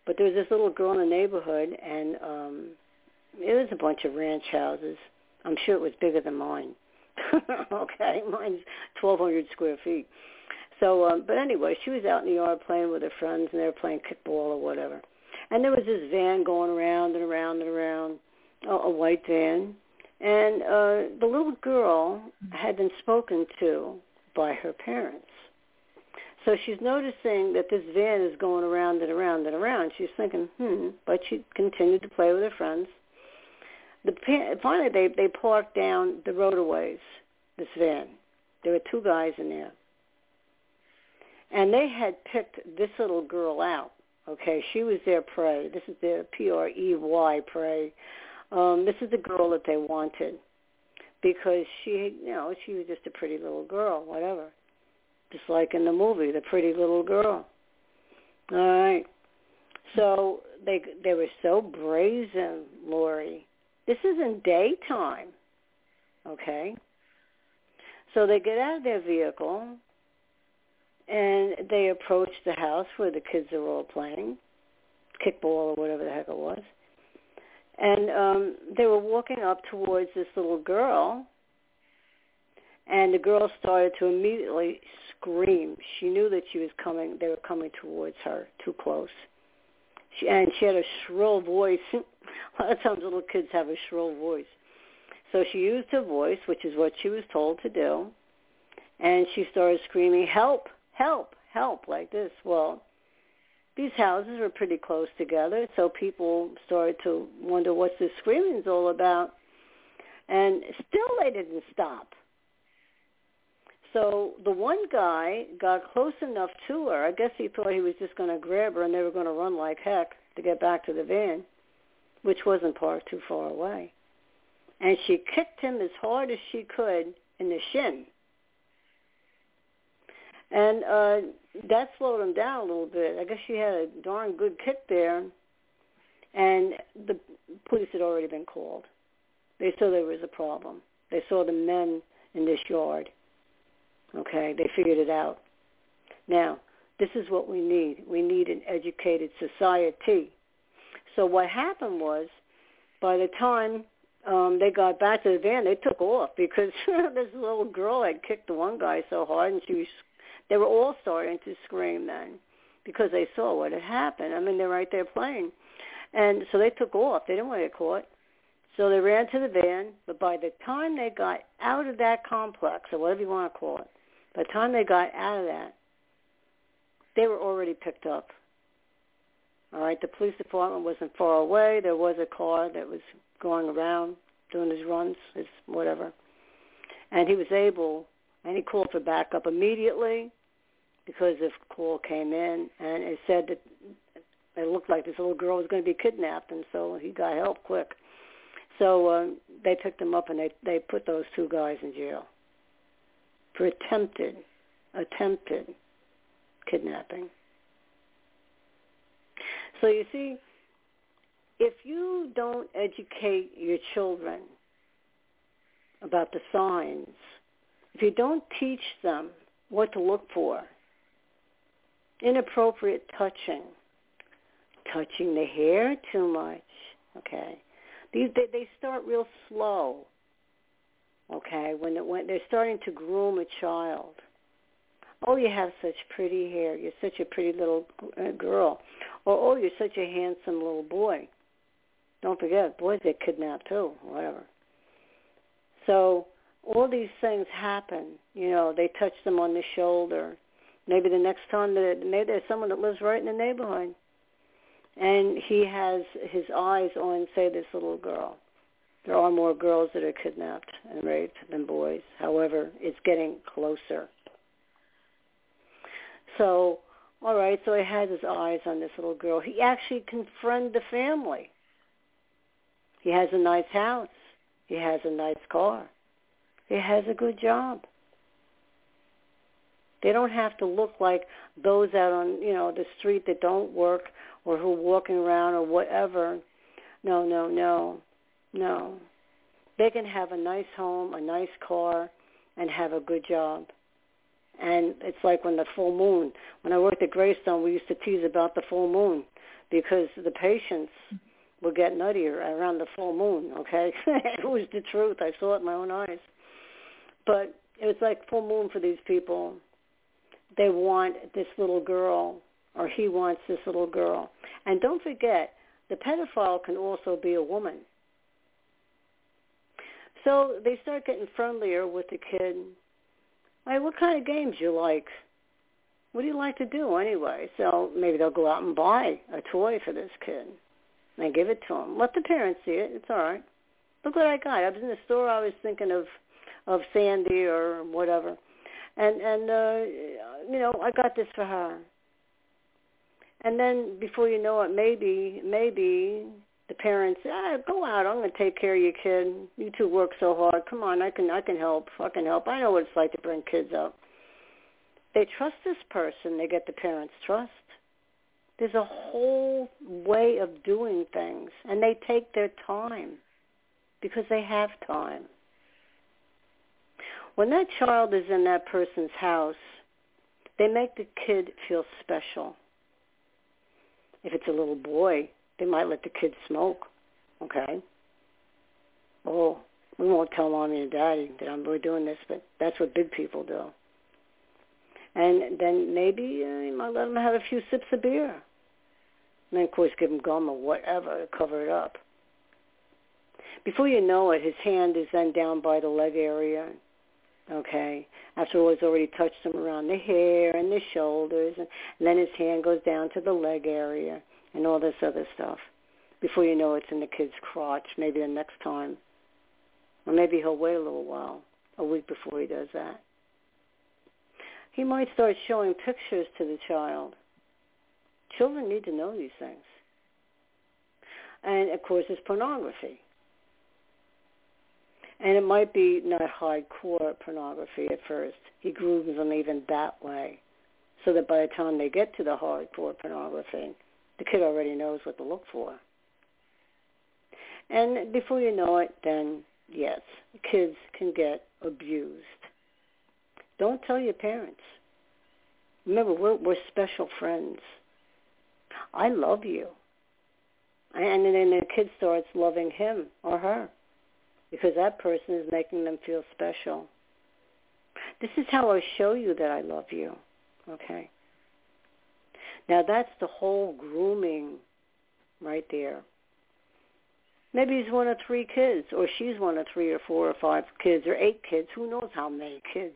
But there was this little girl in the neighborhood, and um, it was a bunch of ranch houses. I'm sure it was bigger than mine. okay, mine's 1,200 square feet. So, um, but anyway, she was out in the yard playing with her friends, and they were playing kickball or whatever. And there was this van going around and around and around, a, a white van. And uh, the little girl had been spoken to by her parents. So she's noticing that this van is going around and around and around. She's thinking, hmm, but she continued to play with her friends. The finally they they parked down the roadways. This van. There were two guys in there, and they had picked this little girl out Okay, she was their prey. This is their P-R-E-Y prey. Um, this is the girl that they wanted because she, you know, she was just a pretty little girl, whatever. Just like in the movie, the pretty little girl. All right. So they they were so brazen, Lori. This is in daytime. Okay. So they get out of their vehicle and they approach the house where the kids are all playing, kickball or whatever the heck it was. And um, they were walking up towards this little girl, and the girl started to immediately scream. She knew that she was coming. They were coming towards her, too close. She, and she had a shrill voice. a lot of times little kids have a shrill voice. So she used her voice, which is what she was told to do, and she started screaming, "Help! help, help like this. Well, these houses were pretty close together, so people started to wonder what's this screaming's all about. And still they didn't stop. So the one guy got close enough to her. I guess he thought he was just going to grab her and they were going to run like heck to get back to the van, which wasn't parked too far away. And she kicked him as hard as she could in the shin and uh, that slowed him down a little bit. I guess she had a darn good kick there, and the police had already been called. They saw there was a problem. They saw the men in this yard. Okay, they figured it out. Now, this is what we need. We need an educated society. So what happened was, by the time um, they got back to the van, they took off because this little girl had kicked the one guy so hard, and she was they were all starting to scream then because they saw what had happened. I mean, they're right there playing. And so they took off. They didn't want to get caught. So they ran to the van, but by the time they got out of that complex, or whatever you want to call it, by the time they got out of that, they were already picked up. All right, the police department wasn't far away. There was a car that was going around doing his runs, his whatever. And he was able, and he called for backup immediately because this call came in and it said that it looked like this little girl was going to be kidnapped, and so he got help quick. So uh, they picked him up and they they put those two guys in jail for attempted attempted kidnapping. So you see, if you don't educate your children about the signs, if you don't teach them what to look for, inappropriate touching, touching the hair too much. Okay, these they, they start real slow. Okay, when it, when they're starting to groom a child. Oh, you have such pretty hair. You're such a pretty little uh, girl. Or oh, you're such a handsome little boy. Don't forget, boys get kidnapped too. Whatever. So all these things happen. You know, they touch them on the shoulder Maybe the next time that maybe there's someone that lives right in the neighborhood, and he has his eyes on, say, this little girl. There are more girls that are kidnapped and raped than boys. However, it's getting closer. So, all right, so he has his eyes on this little girl. He actually confronted the family. He has a nice house. He has a nice car. He has a good job. They don't have to look like those out on, you know, the street that don't work or who are walking around or whatever. No, no, no. No. They can have a nice home, a nice car, and have a good job. And it's like when the full moon, when I worked at Greystone, we used to tease about the full moon because the patients would get nuttier around the full moon, okay? it was the truth. I saw it in my own eyes. But it was like full moon for these people. They want this little girl or he wants this little girl. And don't forget, the pedophile can also be a woman. So they start getting friendlier with the kid. Hey, what kind of games you like? What do you like to do anyway? So maybe they'll go out and buy a toy for this kid and give it to him. Let the parents see it. It's all right. Look what I got. I was in the store. I was thinking of of Sandy or whatever, and and uh, you know I got this for her. And then before you know it, maybe maybe the parents, ah, go out. I'm going to take care of your kid. You two work so hard. Come on, I can I can help. Can help. I know what it's like to bring kids up. They trust this person. They get the parents' trust. There's a whole way of doing things, and they take their time because they have time. When that child is in that person's house, they make the kid feel special. If it's a little boy, they might let the kids smoke. Okay. Oh, we won't tell mommy and daddy that I'm we're doing this, but that's what big people do. And then maybe uh, you might let them have a few sips of beer. And then, of course, give them gum or whatever to cover it up. Before you know it, his hand is then down by the leg area. Okay. After all, he's already touched him around the hair and the shoulders, and then his hand goes down to the leg area and all this other stuff. Before you know it's in the kid's crotch, maybe the next time. Or maybe he'll wait a little while, a week before he does that. He might start showing pictures to the child. Children need to know these things. And of course, it's pornography. And it might be not hardcore pornography at first. He grooms them even that way. So that by the time they get to the hardcore pornography, the kid already knows what to look for. And before you know it, then yes, kids can get abused. Don't tell your parents. Remember, we're, we're special friends. I love you. And then the kid starts loving him or her because that person is making them feel special. This is how I show you that I love you. Okay. Now that's the whole grooming right there. Maybe he's one of three kids, or she's one of three or four or five kids, or eight kids. Who knows how many kids?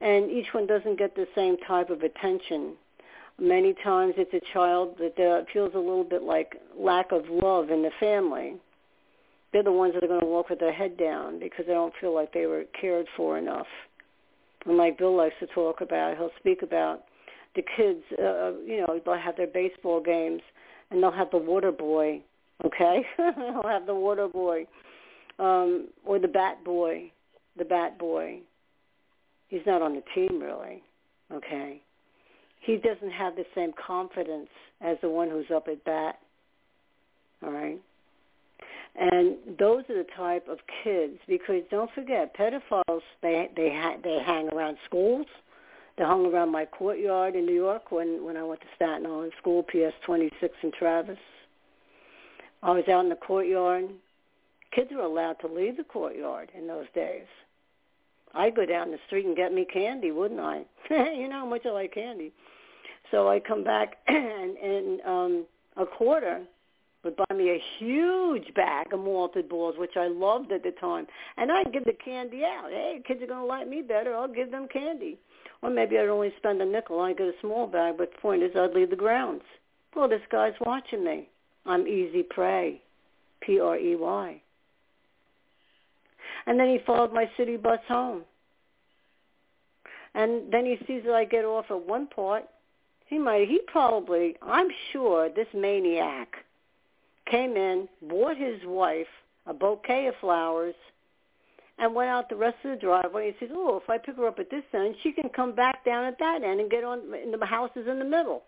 And each one doesn't get the same type of attention. Many times it's a child that uh, feels a little bit like lack of love in the family. They're the ones that are going to walk with their head down because they don't feel like they were cared for enough. And like Bill likes to talk about, he'll speak about the kids, uh, you know, they'll have their baseball games and they'll have the water boy, okay? they'll have the water boy um, or the bat boy, the bat boy. He's not on the team really, okay? He doesn't have the same confidence as the one who's up at bat, all right? And those are the type of kids because don't forget pedophiles they they ha- they hang around schools they hung around my courtyard in New York when when I went to Staten Island School, PS 26 in Travis. I was out in the courtyard. Kids were allowed to leave the courtyard in those days. I'd go down the street and get me candy, wouldn't I? you know how much I like candy. So I come back and, and um, a quarter would buy me a huge bag of malted balls, which I loved at the time. And I'd give the candy out. Hey, kids are going to like me better. I'll give them candy. Or maybe I'd only spend a nickel. I'd get a small bag, but the point is I'd leave the grounds. Well, this guy's watching me. I'm easy prey, P-R-E-Y. And then he followed my city bus home. And then he sees that I get off at one part. He might, he probably, I'm sure this maniac came in, bought his wife a bouquet of flowers, and went out the rest of the driveway. And says, "Oh, if I pick her up at this end, she can come back down at that end and get on in the houses in the middle.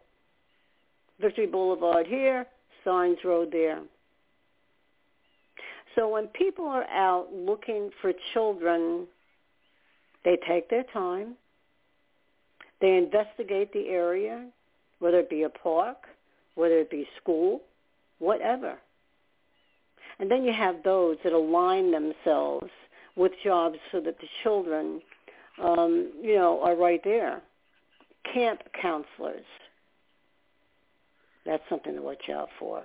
Victory Boulevard here, Signs Road there." So when people are out looking for children, they take their time. They investigate the area, whether it be a park, whether it be school, whatever. And then you have those that align themselves with jobs so that the children, um, you know, are right there. Camp counselors. That's something to watch out for.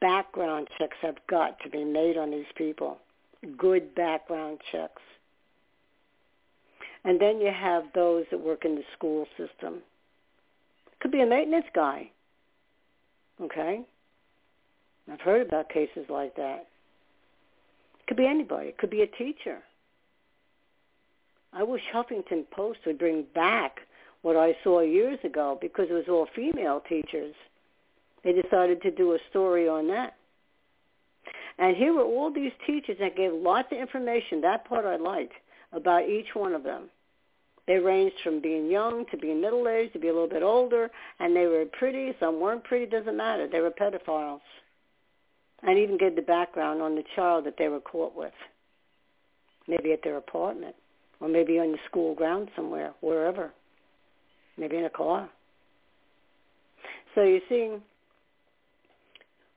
Background checks have got to be made on these people. Good background checks. And then you have those that work in the school system. Could be a maintenance guy. Okay? I've heard about cases like that. Could be anybody. It could be a teacher. I wish Huffington Post would bring back what I saw years ago because it was all female teachers. They decided to do a story on that. And here were all these teachers that gave lots of information. That part I liked about each one of them. They ranged from being young to being middle-aged to be a little bit older, and they were pretty. Some weren't pretty. Doesn't matter. They were pedophiles and even gave the background on the child that they were caught with, maybe at their apartment or maybe on the school ground somewhere, wherever, maybe in a car. So you see,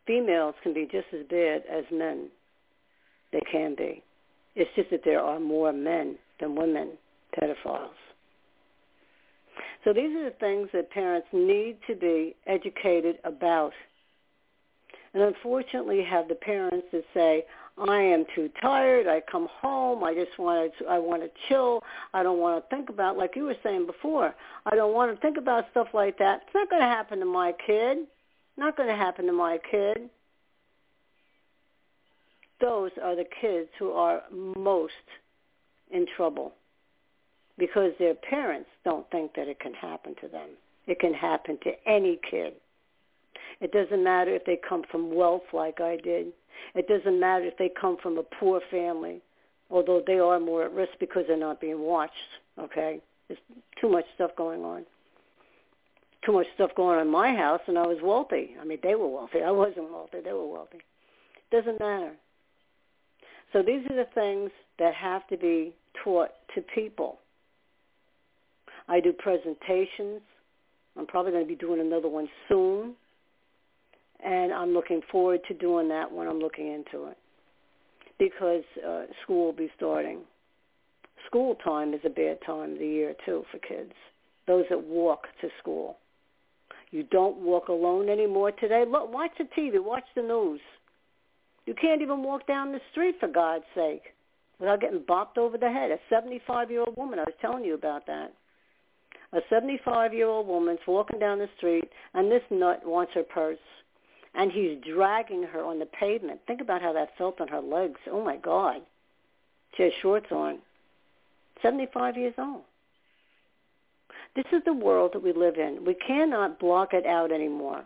females can be just as bad as men. They can be. It's just that there are more men than women pedophiles. So these are the things that parents need to be educated about and unfortunately have the parents that say, I am too tired. I come home. I just want to. I want to chill. I don't want to think about, like you were saying before. I don't want to think about stuff like that. It's not going to happen to my kid. Not going to happen to my kid. Those are the kids who are most in trouble because their parents don't think that it can happen to them. It can happen to any kid. It doesn't matter if they come from wealth like I did. It doesn't matter if they come from a poor family, although they are more at risk because they're not being watched, okay? There's too much stuff going on. Too much stuff going on in my house, and I was wealthy. I mean, they were wealthy. I wasn't wealthy. They were wealthy. Doesn't matter. So these are the things that have to be taught to people. I do presentations. I'm probably going to be doing another one soon and I'm looking forward to doing that when I'm looking into it because uh, school will be starting. School time is a bad time of the year too for kids. Those that walk to school. You don't walk alone anymore today. Look, watch the TV, watch the news. You can't even walk down the street for God's sake without getting bopped over the head. A 75-year-old woman, I was telling you about that. A 75-year-old woman's walking down the street, and this nut wants her purse and he's dragging her on the pavement. Think about how that felt on her legs. Oh my God. She has shorts on. 75 years old. This is the world that we live in. We cannot block it out anymore.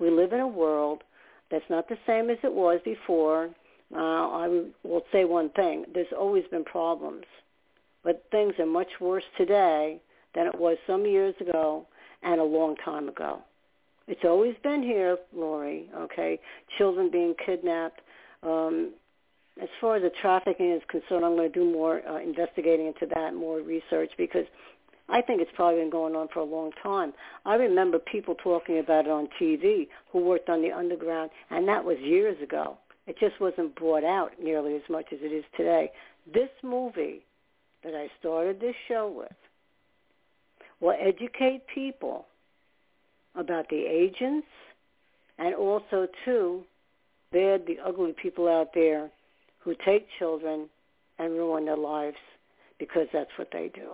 We live in a world that's not the same as it was before. Uh, I will say one thing. There's always been problems. But things are much worse today than it was some years ago and a long time ago. It's always been here, Lori, okay? Children being kidnapped. Um, as far as the trafficking is concerned, I'm going to do more uh, investigating into that, more research, because I think it's probably been going on for a long time. I remember people talking about it on TV who worked on the underground, and that was years ago. It just wasn't brought out nearly as much as it is today. This movie that I started this show with will educate people about the agents and also, too, they're the ugly people out there who take children and ruin their lives because that's what they do.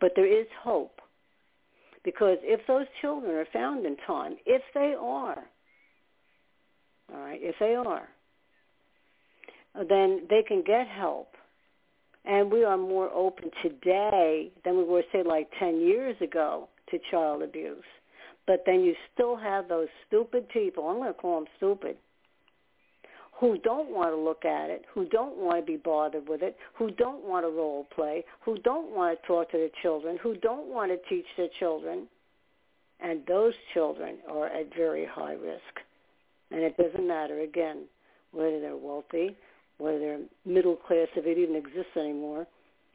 But there is hope because if those children are found in time, if they are, all right, if they are, then they can get help. And we are more open today than we were, say, like 10 years ago to child abuse. But then you still have those stupid people, I'm going to call them stupid, who don't want to look at it, who don't want to be bothered with it, who don't want to role play, who don't want to talk to their children, who don't want to teach their children. And those children are at very high risk. And it doesn't matter, again, whether they're wealthy, whether they're middle class, if it even exists anymore,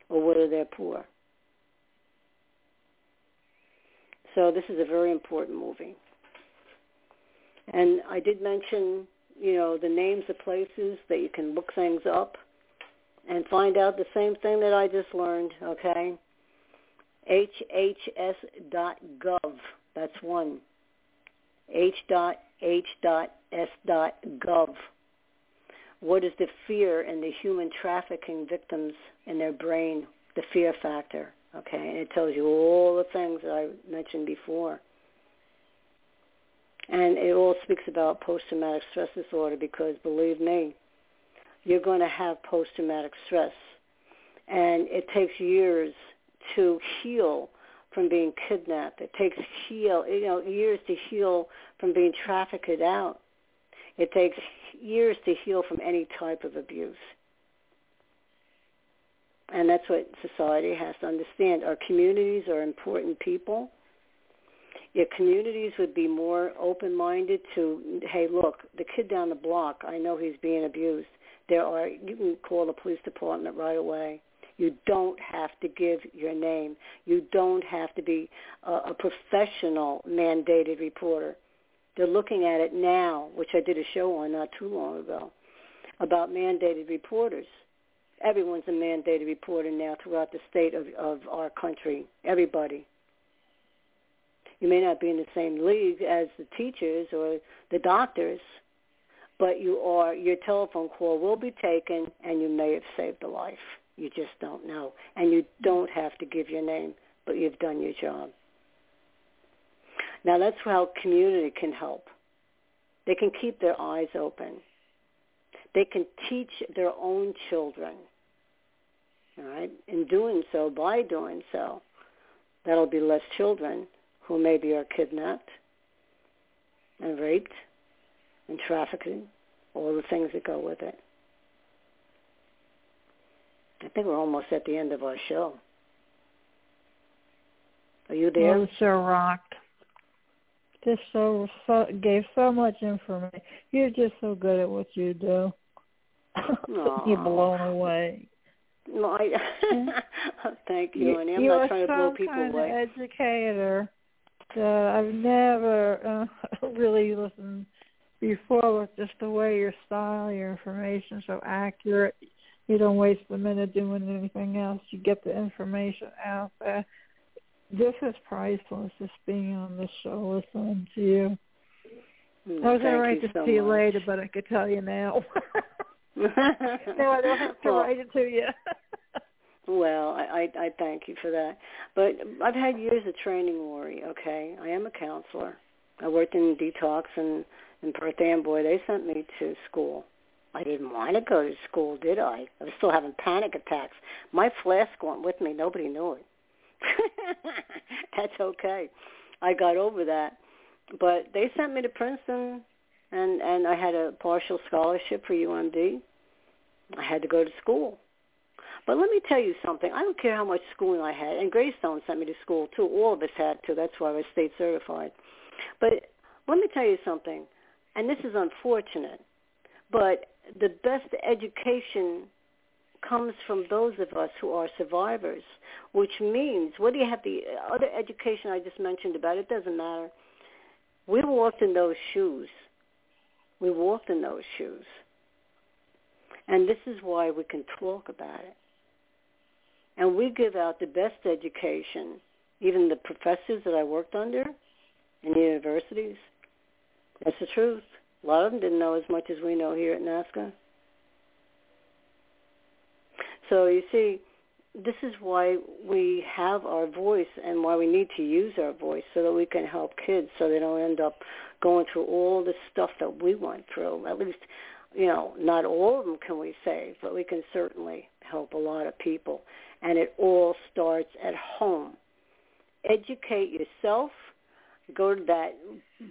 or whether they're poor. So this is a very important movie. And I did mention, you know, the names of places that you can look things up and find out the same thing that I just learned, okay? hhs.gov. That's one. h.h.s.gov. What is the fear in the human trafficking victims in their brain, the fear factor? Okay, and it tells you all the things that I mentioned before. And it all speaks about post-traumatic stress disorder because believe me, you're going to have post-traumatic stress. And it takes years to heal from being kidnapped. It takes heal, you know, years to heal from being trafficked out. It takes years to heal from any type of abuse. And that's what society has to understand. Our communities are important people if communities would be more open-minded to, hey, look, the kid down the block, I know he's being abused. There are, you can call the police department right away. You don't have to give your name. You don't have to be a, a professional mandated reporter. They're looking at it now, which I did a show on not too long ago, about mandated reporters. Everyone's a mandated reporter now throughout the state of, of our country. Everybody. You may not be in the same league as the teachers or the doctors, but you are your telephone call will be taken and you may have saved a life. You just don't know. And you don't have to give your name, but you've done your job. Now that's how community can help. They can keep their eyes open. They can teach their own children. All right? In doing so, by doing so, that'll be less children who maybe are kidnapped and raped and trafficking, all the things that go with it. I think we're almost at the end of our show. Are you there? Oh, so rocked. Just so, so gave so much information. You're just so good at what you do. You're blown away. No, I, thank you, Annie. I'm not trying to blow people kind away. Of educator uh, I've never uh, really listened before with just the way your style, your information so accurate. You don't waste a minute doing anything else. You get the information out there. This is priceless, just being on this show, listening to you. Mm, I was going to thank write you this to you much. later, but I could tell you now. no, I don't have to Well, write it to you. Well, I, I I thank you for that. But I've had years of training, Lori. Okay, I am a counselor. I worked in detox and in Perth Amboy. They sent me to school. I didn't want to go to school, did I? I was still having panic attacks. My flask went with me. Nobody knew it. That's okay. I got over that. But they sent me to Princeton, and and I had a partial scholarship for UMD. I had to go to school. But let me tell you something. I don't care how much schooling I had, and Greystone sent me to school too. All of us had to. That's why I was state certified. But let me tell you something, and this is unfortunate, but the best education comes from those of us who are survivors, which means whether you have the other education I just mentioned about, it doesn't matter. We walked in those shoes. We walked in those shoes. And this is why we can talk about it. And we give out the best education, even the professors that I worked under in the universities. That's the truth. A lot of them didn't know as much as we know here at NAASCA. So you see, this is why we have our voice and why we need to use our voice so that we can help kids so they don't end up going through all the stuff that we went through. At least, you know, not all of them can we save, but we can certainly help a lot of people. And it all starts at home. Educate yourself. Go to that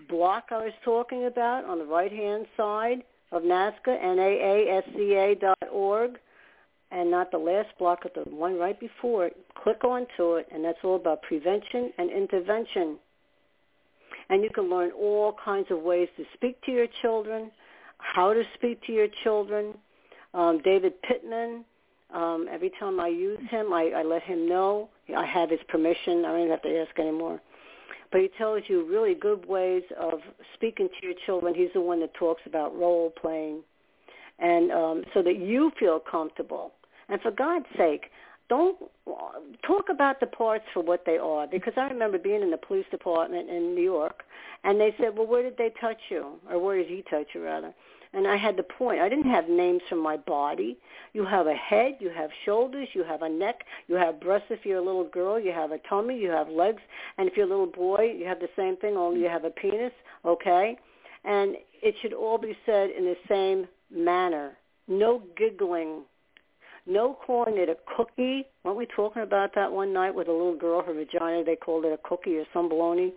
block I was talking about on the right-hand side of N-A-A-S-C-A dot org, and not the last block, but the one right before it. Click onto it, and that's all about prevention and intervention. And you can learn all kinds of ways to speak to your children, how to speak to your children. Um, David Pittman, um, every time I use him, I, I let him know. I have his permission. I don't have to ask anymore. But he tells you really good ways of speaking to your children. He's the one that talks about role playing, and um, so that you feel comfortable. And for God's sake, don't talk about the parts for what they are. Because I remember being in the police department in New York, and they said, "Well, where did they touch you, or where did he touch you, rather?" And I had the point. I didn't have names for my body. You have a head, you have shoulders, you have a neck, you have breasts if you're a little girl, you have a tummy, you have legs, and if you're a little boy, you have the same thing, only you have a penis, okay? And it should all be said in the same manner. No giggling. No calling it a cookie. Weren't we talking about that one night with a little girl, her vagina, they called it a cookie or some baloney?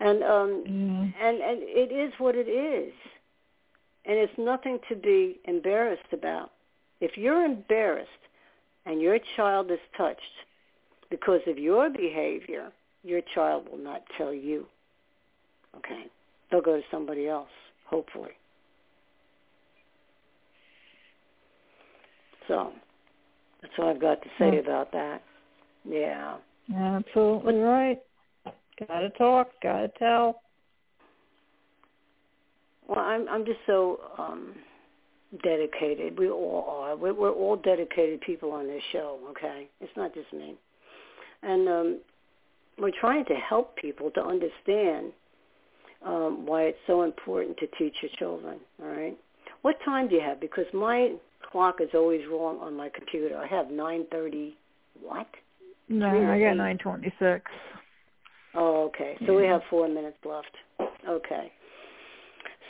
And um Mm. and and it is what it is and it's nothing to be embarrassed about. If you're embarrassed and your child is touched because of your behavior, your child will not tell you. Okay? They'll go to somebody else, hopefully. So that's all I've got to say Yeah. about that. Yeah. Absolutely right. Gotta talk, gotta tell. Well, I'm I'm just so um dedicated. We all are. We're, we're all dedicated people on this show. Okay, it's not just me, and um, we're trying to help people to understand um, why it's so important to teach your children. All right. What time do you have? Because my clock is always wrong on my computer. I have nine thirty. What? No, I got nine twenty six. Oh, okay. So we have four minutes left. Okay.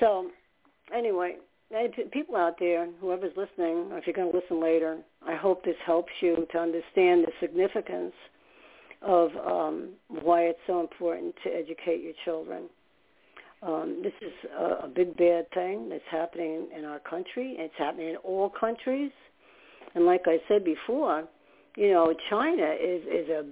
So, anyway, people out there, whoever's listening, or if you're going to listen later, I hope this helps you to understand the significance of um, why it's so important to educate your children. Um, this is a, a big bad thing that's happening in our country. It's happening in all countries. And like I said before, you know, China is is a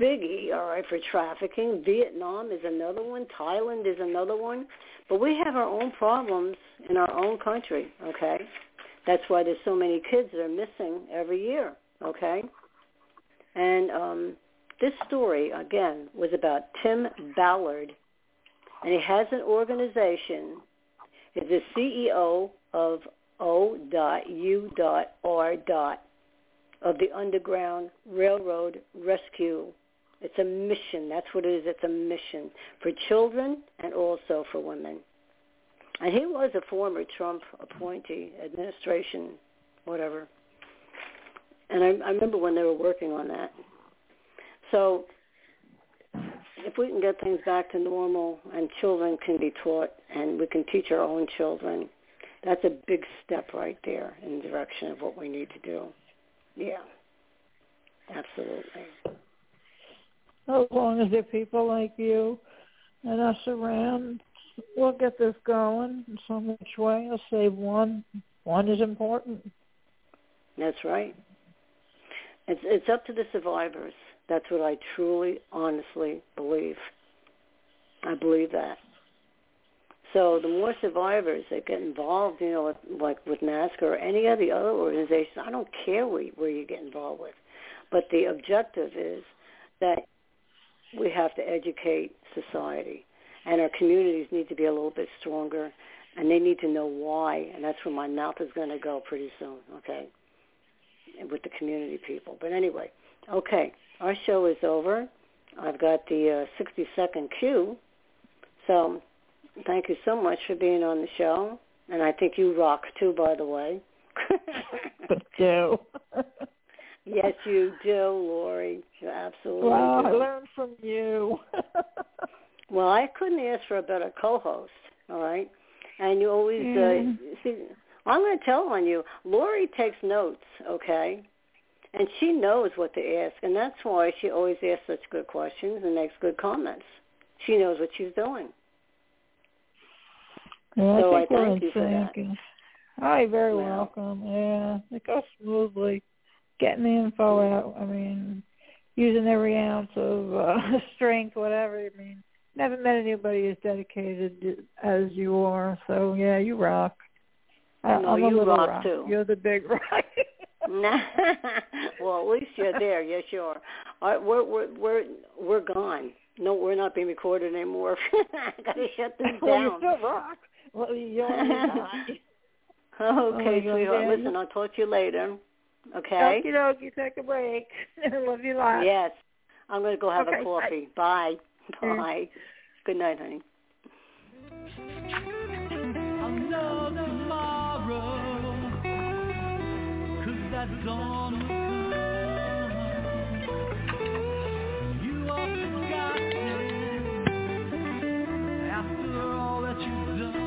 biggie, all right, for trafficking. Vietnam is another one. Thailand is another one. But we have our own problems in our own country, okay? That's why there's so many kids that are missing every year, okay? And um, this story, again, was about Tim Ballard. And he has an organization. He's the CEO of O.U.R. of the Underground Railroad Rescue. It's a mission. That's what it is. It's a mission for children and also for women. And he was a former Trump appointee, administration, whatever. And I, I remember when they were working on that. So if we can get things back to normal and children can be taught and we can teach our own children, that's a big step right there in the direction of what we need to do. Yeah, absolutely. As long as there are people like you and us around, we'll get this going in some which way. I'll say one. One is important. That's right. It's it's up to the survivors. That's what I truly, honestly believe. I believe that. So the more survivors that get involved, you know, with, like with NAASCA or any of the other organizations, I don't care where, where you get involved with, but the objective is that we have to educate society, and our communities need to be a little bit stronger, and they need to know why, and that's where my mouth is going to go pretty soon. Okay, with the community people. But anyway, okay, our show is over. I've got the uh, 60 second cue, so thank you so much for being on the show, and I think you rock too, by the way. But do. yes, you do, Lori. You absolutely well, do. I learned from you. Well, I couldn't ask for a better co-host. All right, and you always Mm. uh, see. I'm going to tell on you. Lori takes notes, okay, and she knows what to ask, and that's why she always asks such good questions and makes good comments. She knows what she's doing. Well, so I think I we're thank in you for that. Hi, very welcome. Yeah, it goes smoothly. Getting the info out. I mean, using every ounce of uh, strength, whatever. I mean, never met anybody as dedicated as you are. So yeah, you rock. I, No, I'm a you little rock, rock. too. You're the big rock. well, at least you're there. Yes, you are. All right, we're we're we're we're gone. No, we're not being recorded anymore. I gotta shut this down. well, you still rock. Well, you're okay, Oh, sweetheart. yeah. Listen, I'll talk to you later. Okay. Okie dokie, take a break. Love you lots. Yes. I'm going to go have Okay, a coffee. Bye. Mm. Bye. Good night, honey. That dawn will come. You are forgotten after all that you've done.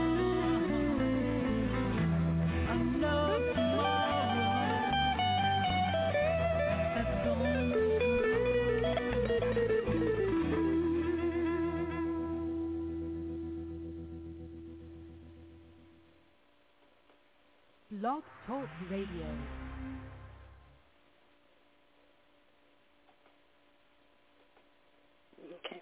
I know tomorrow, that dawn Blog Talk Radio. Okay.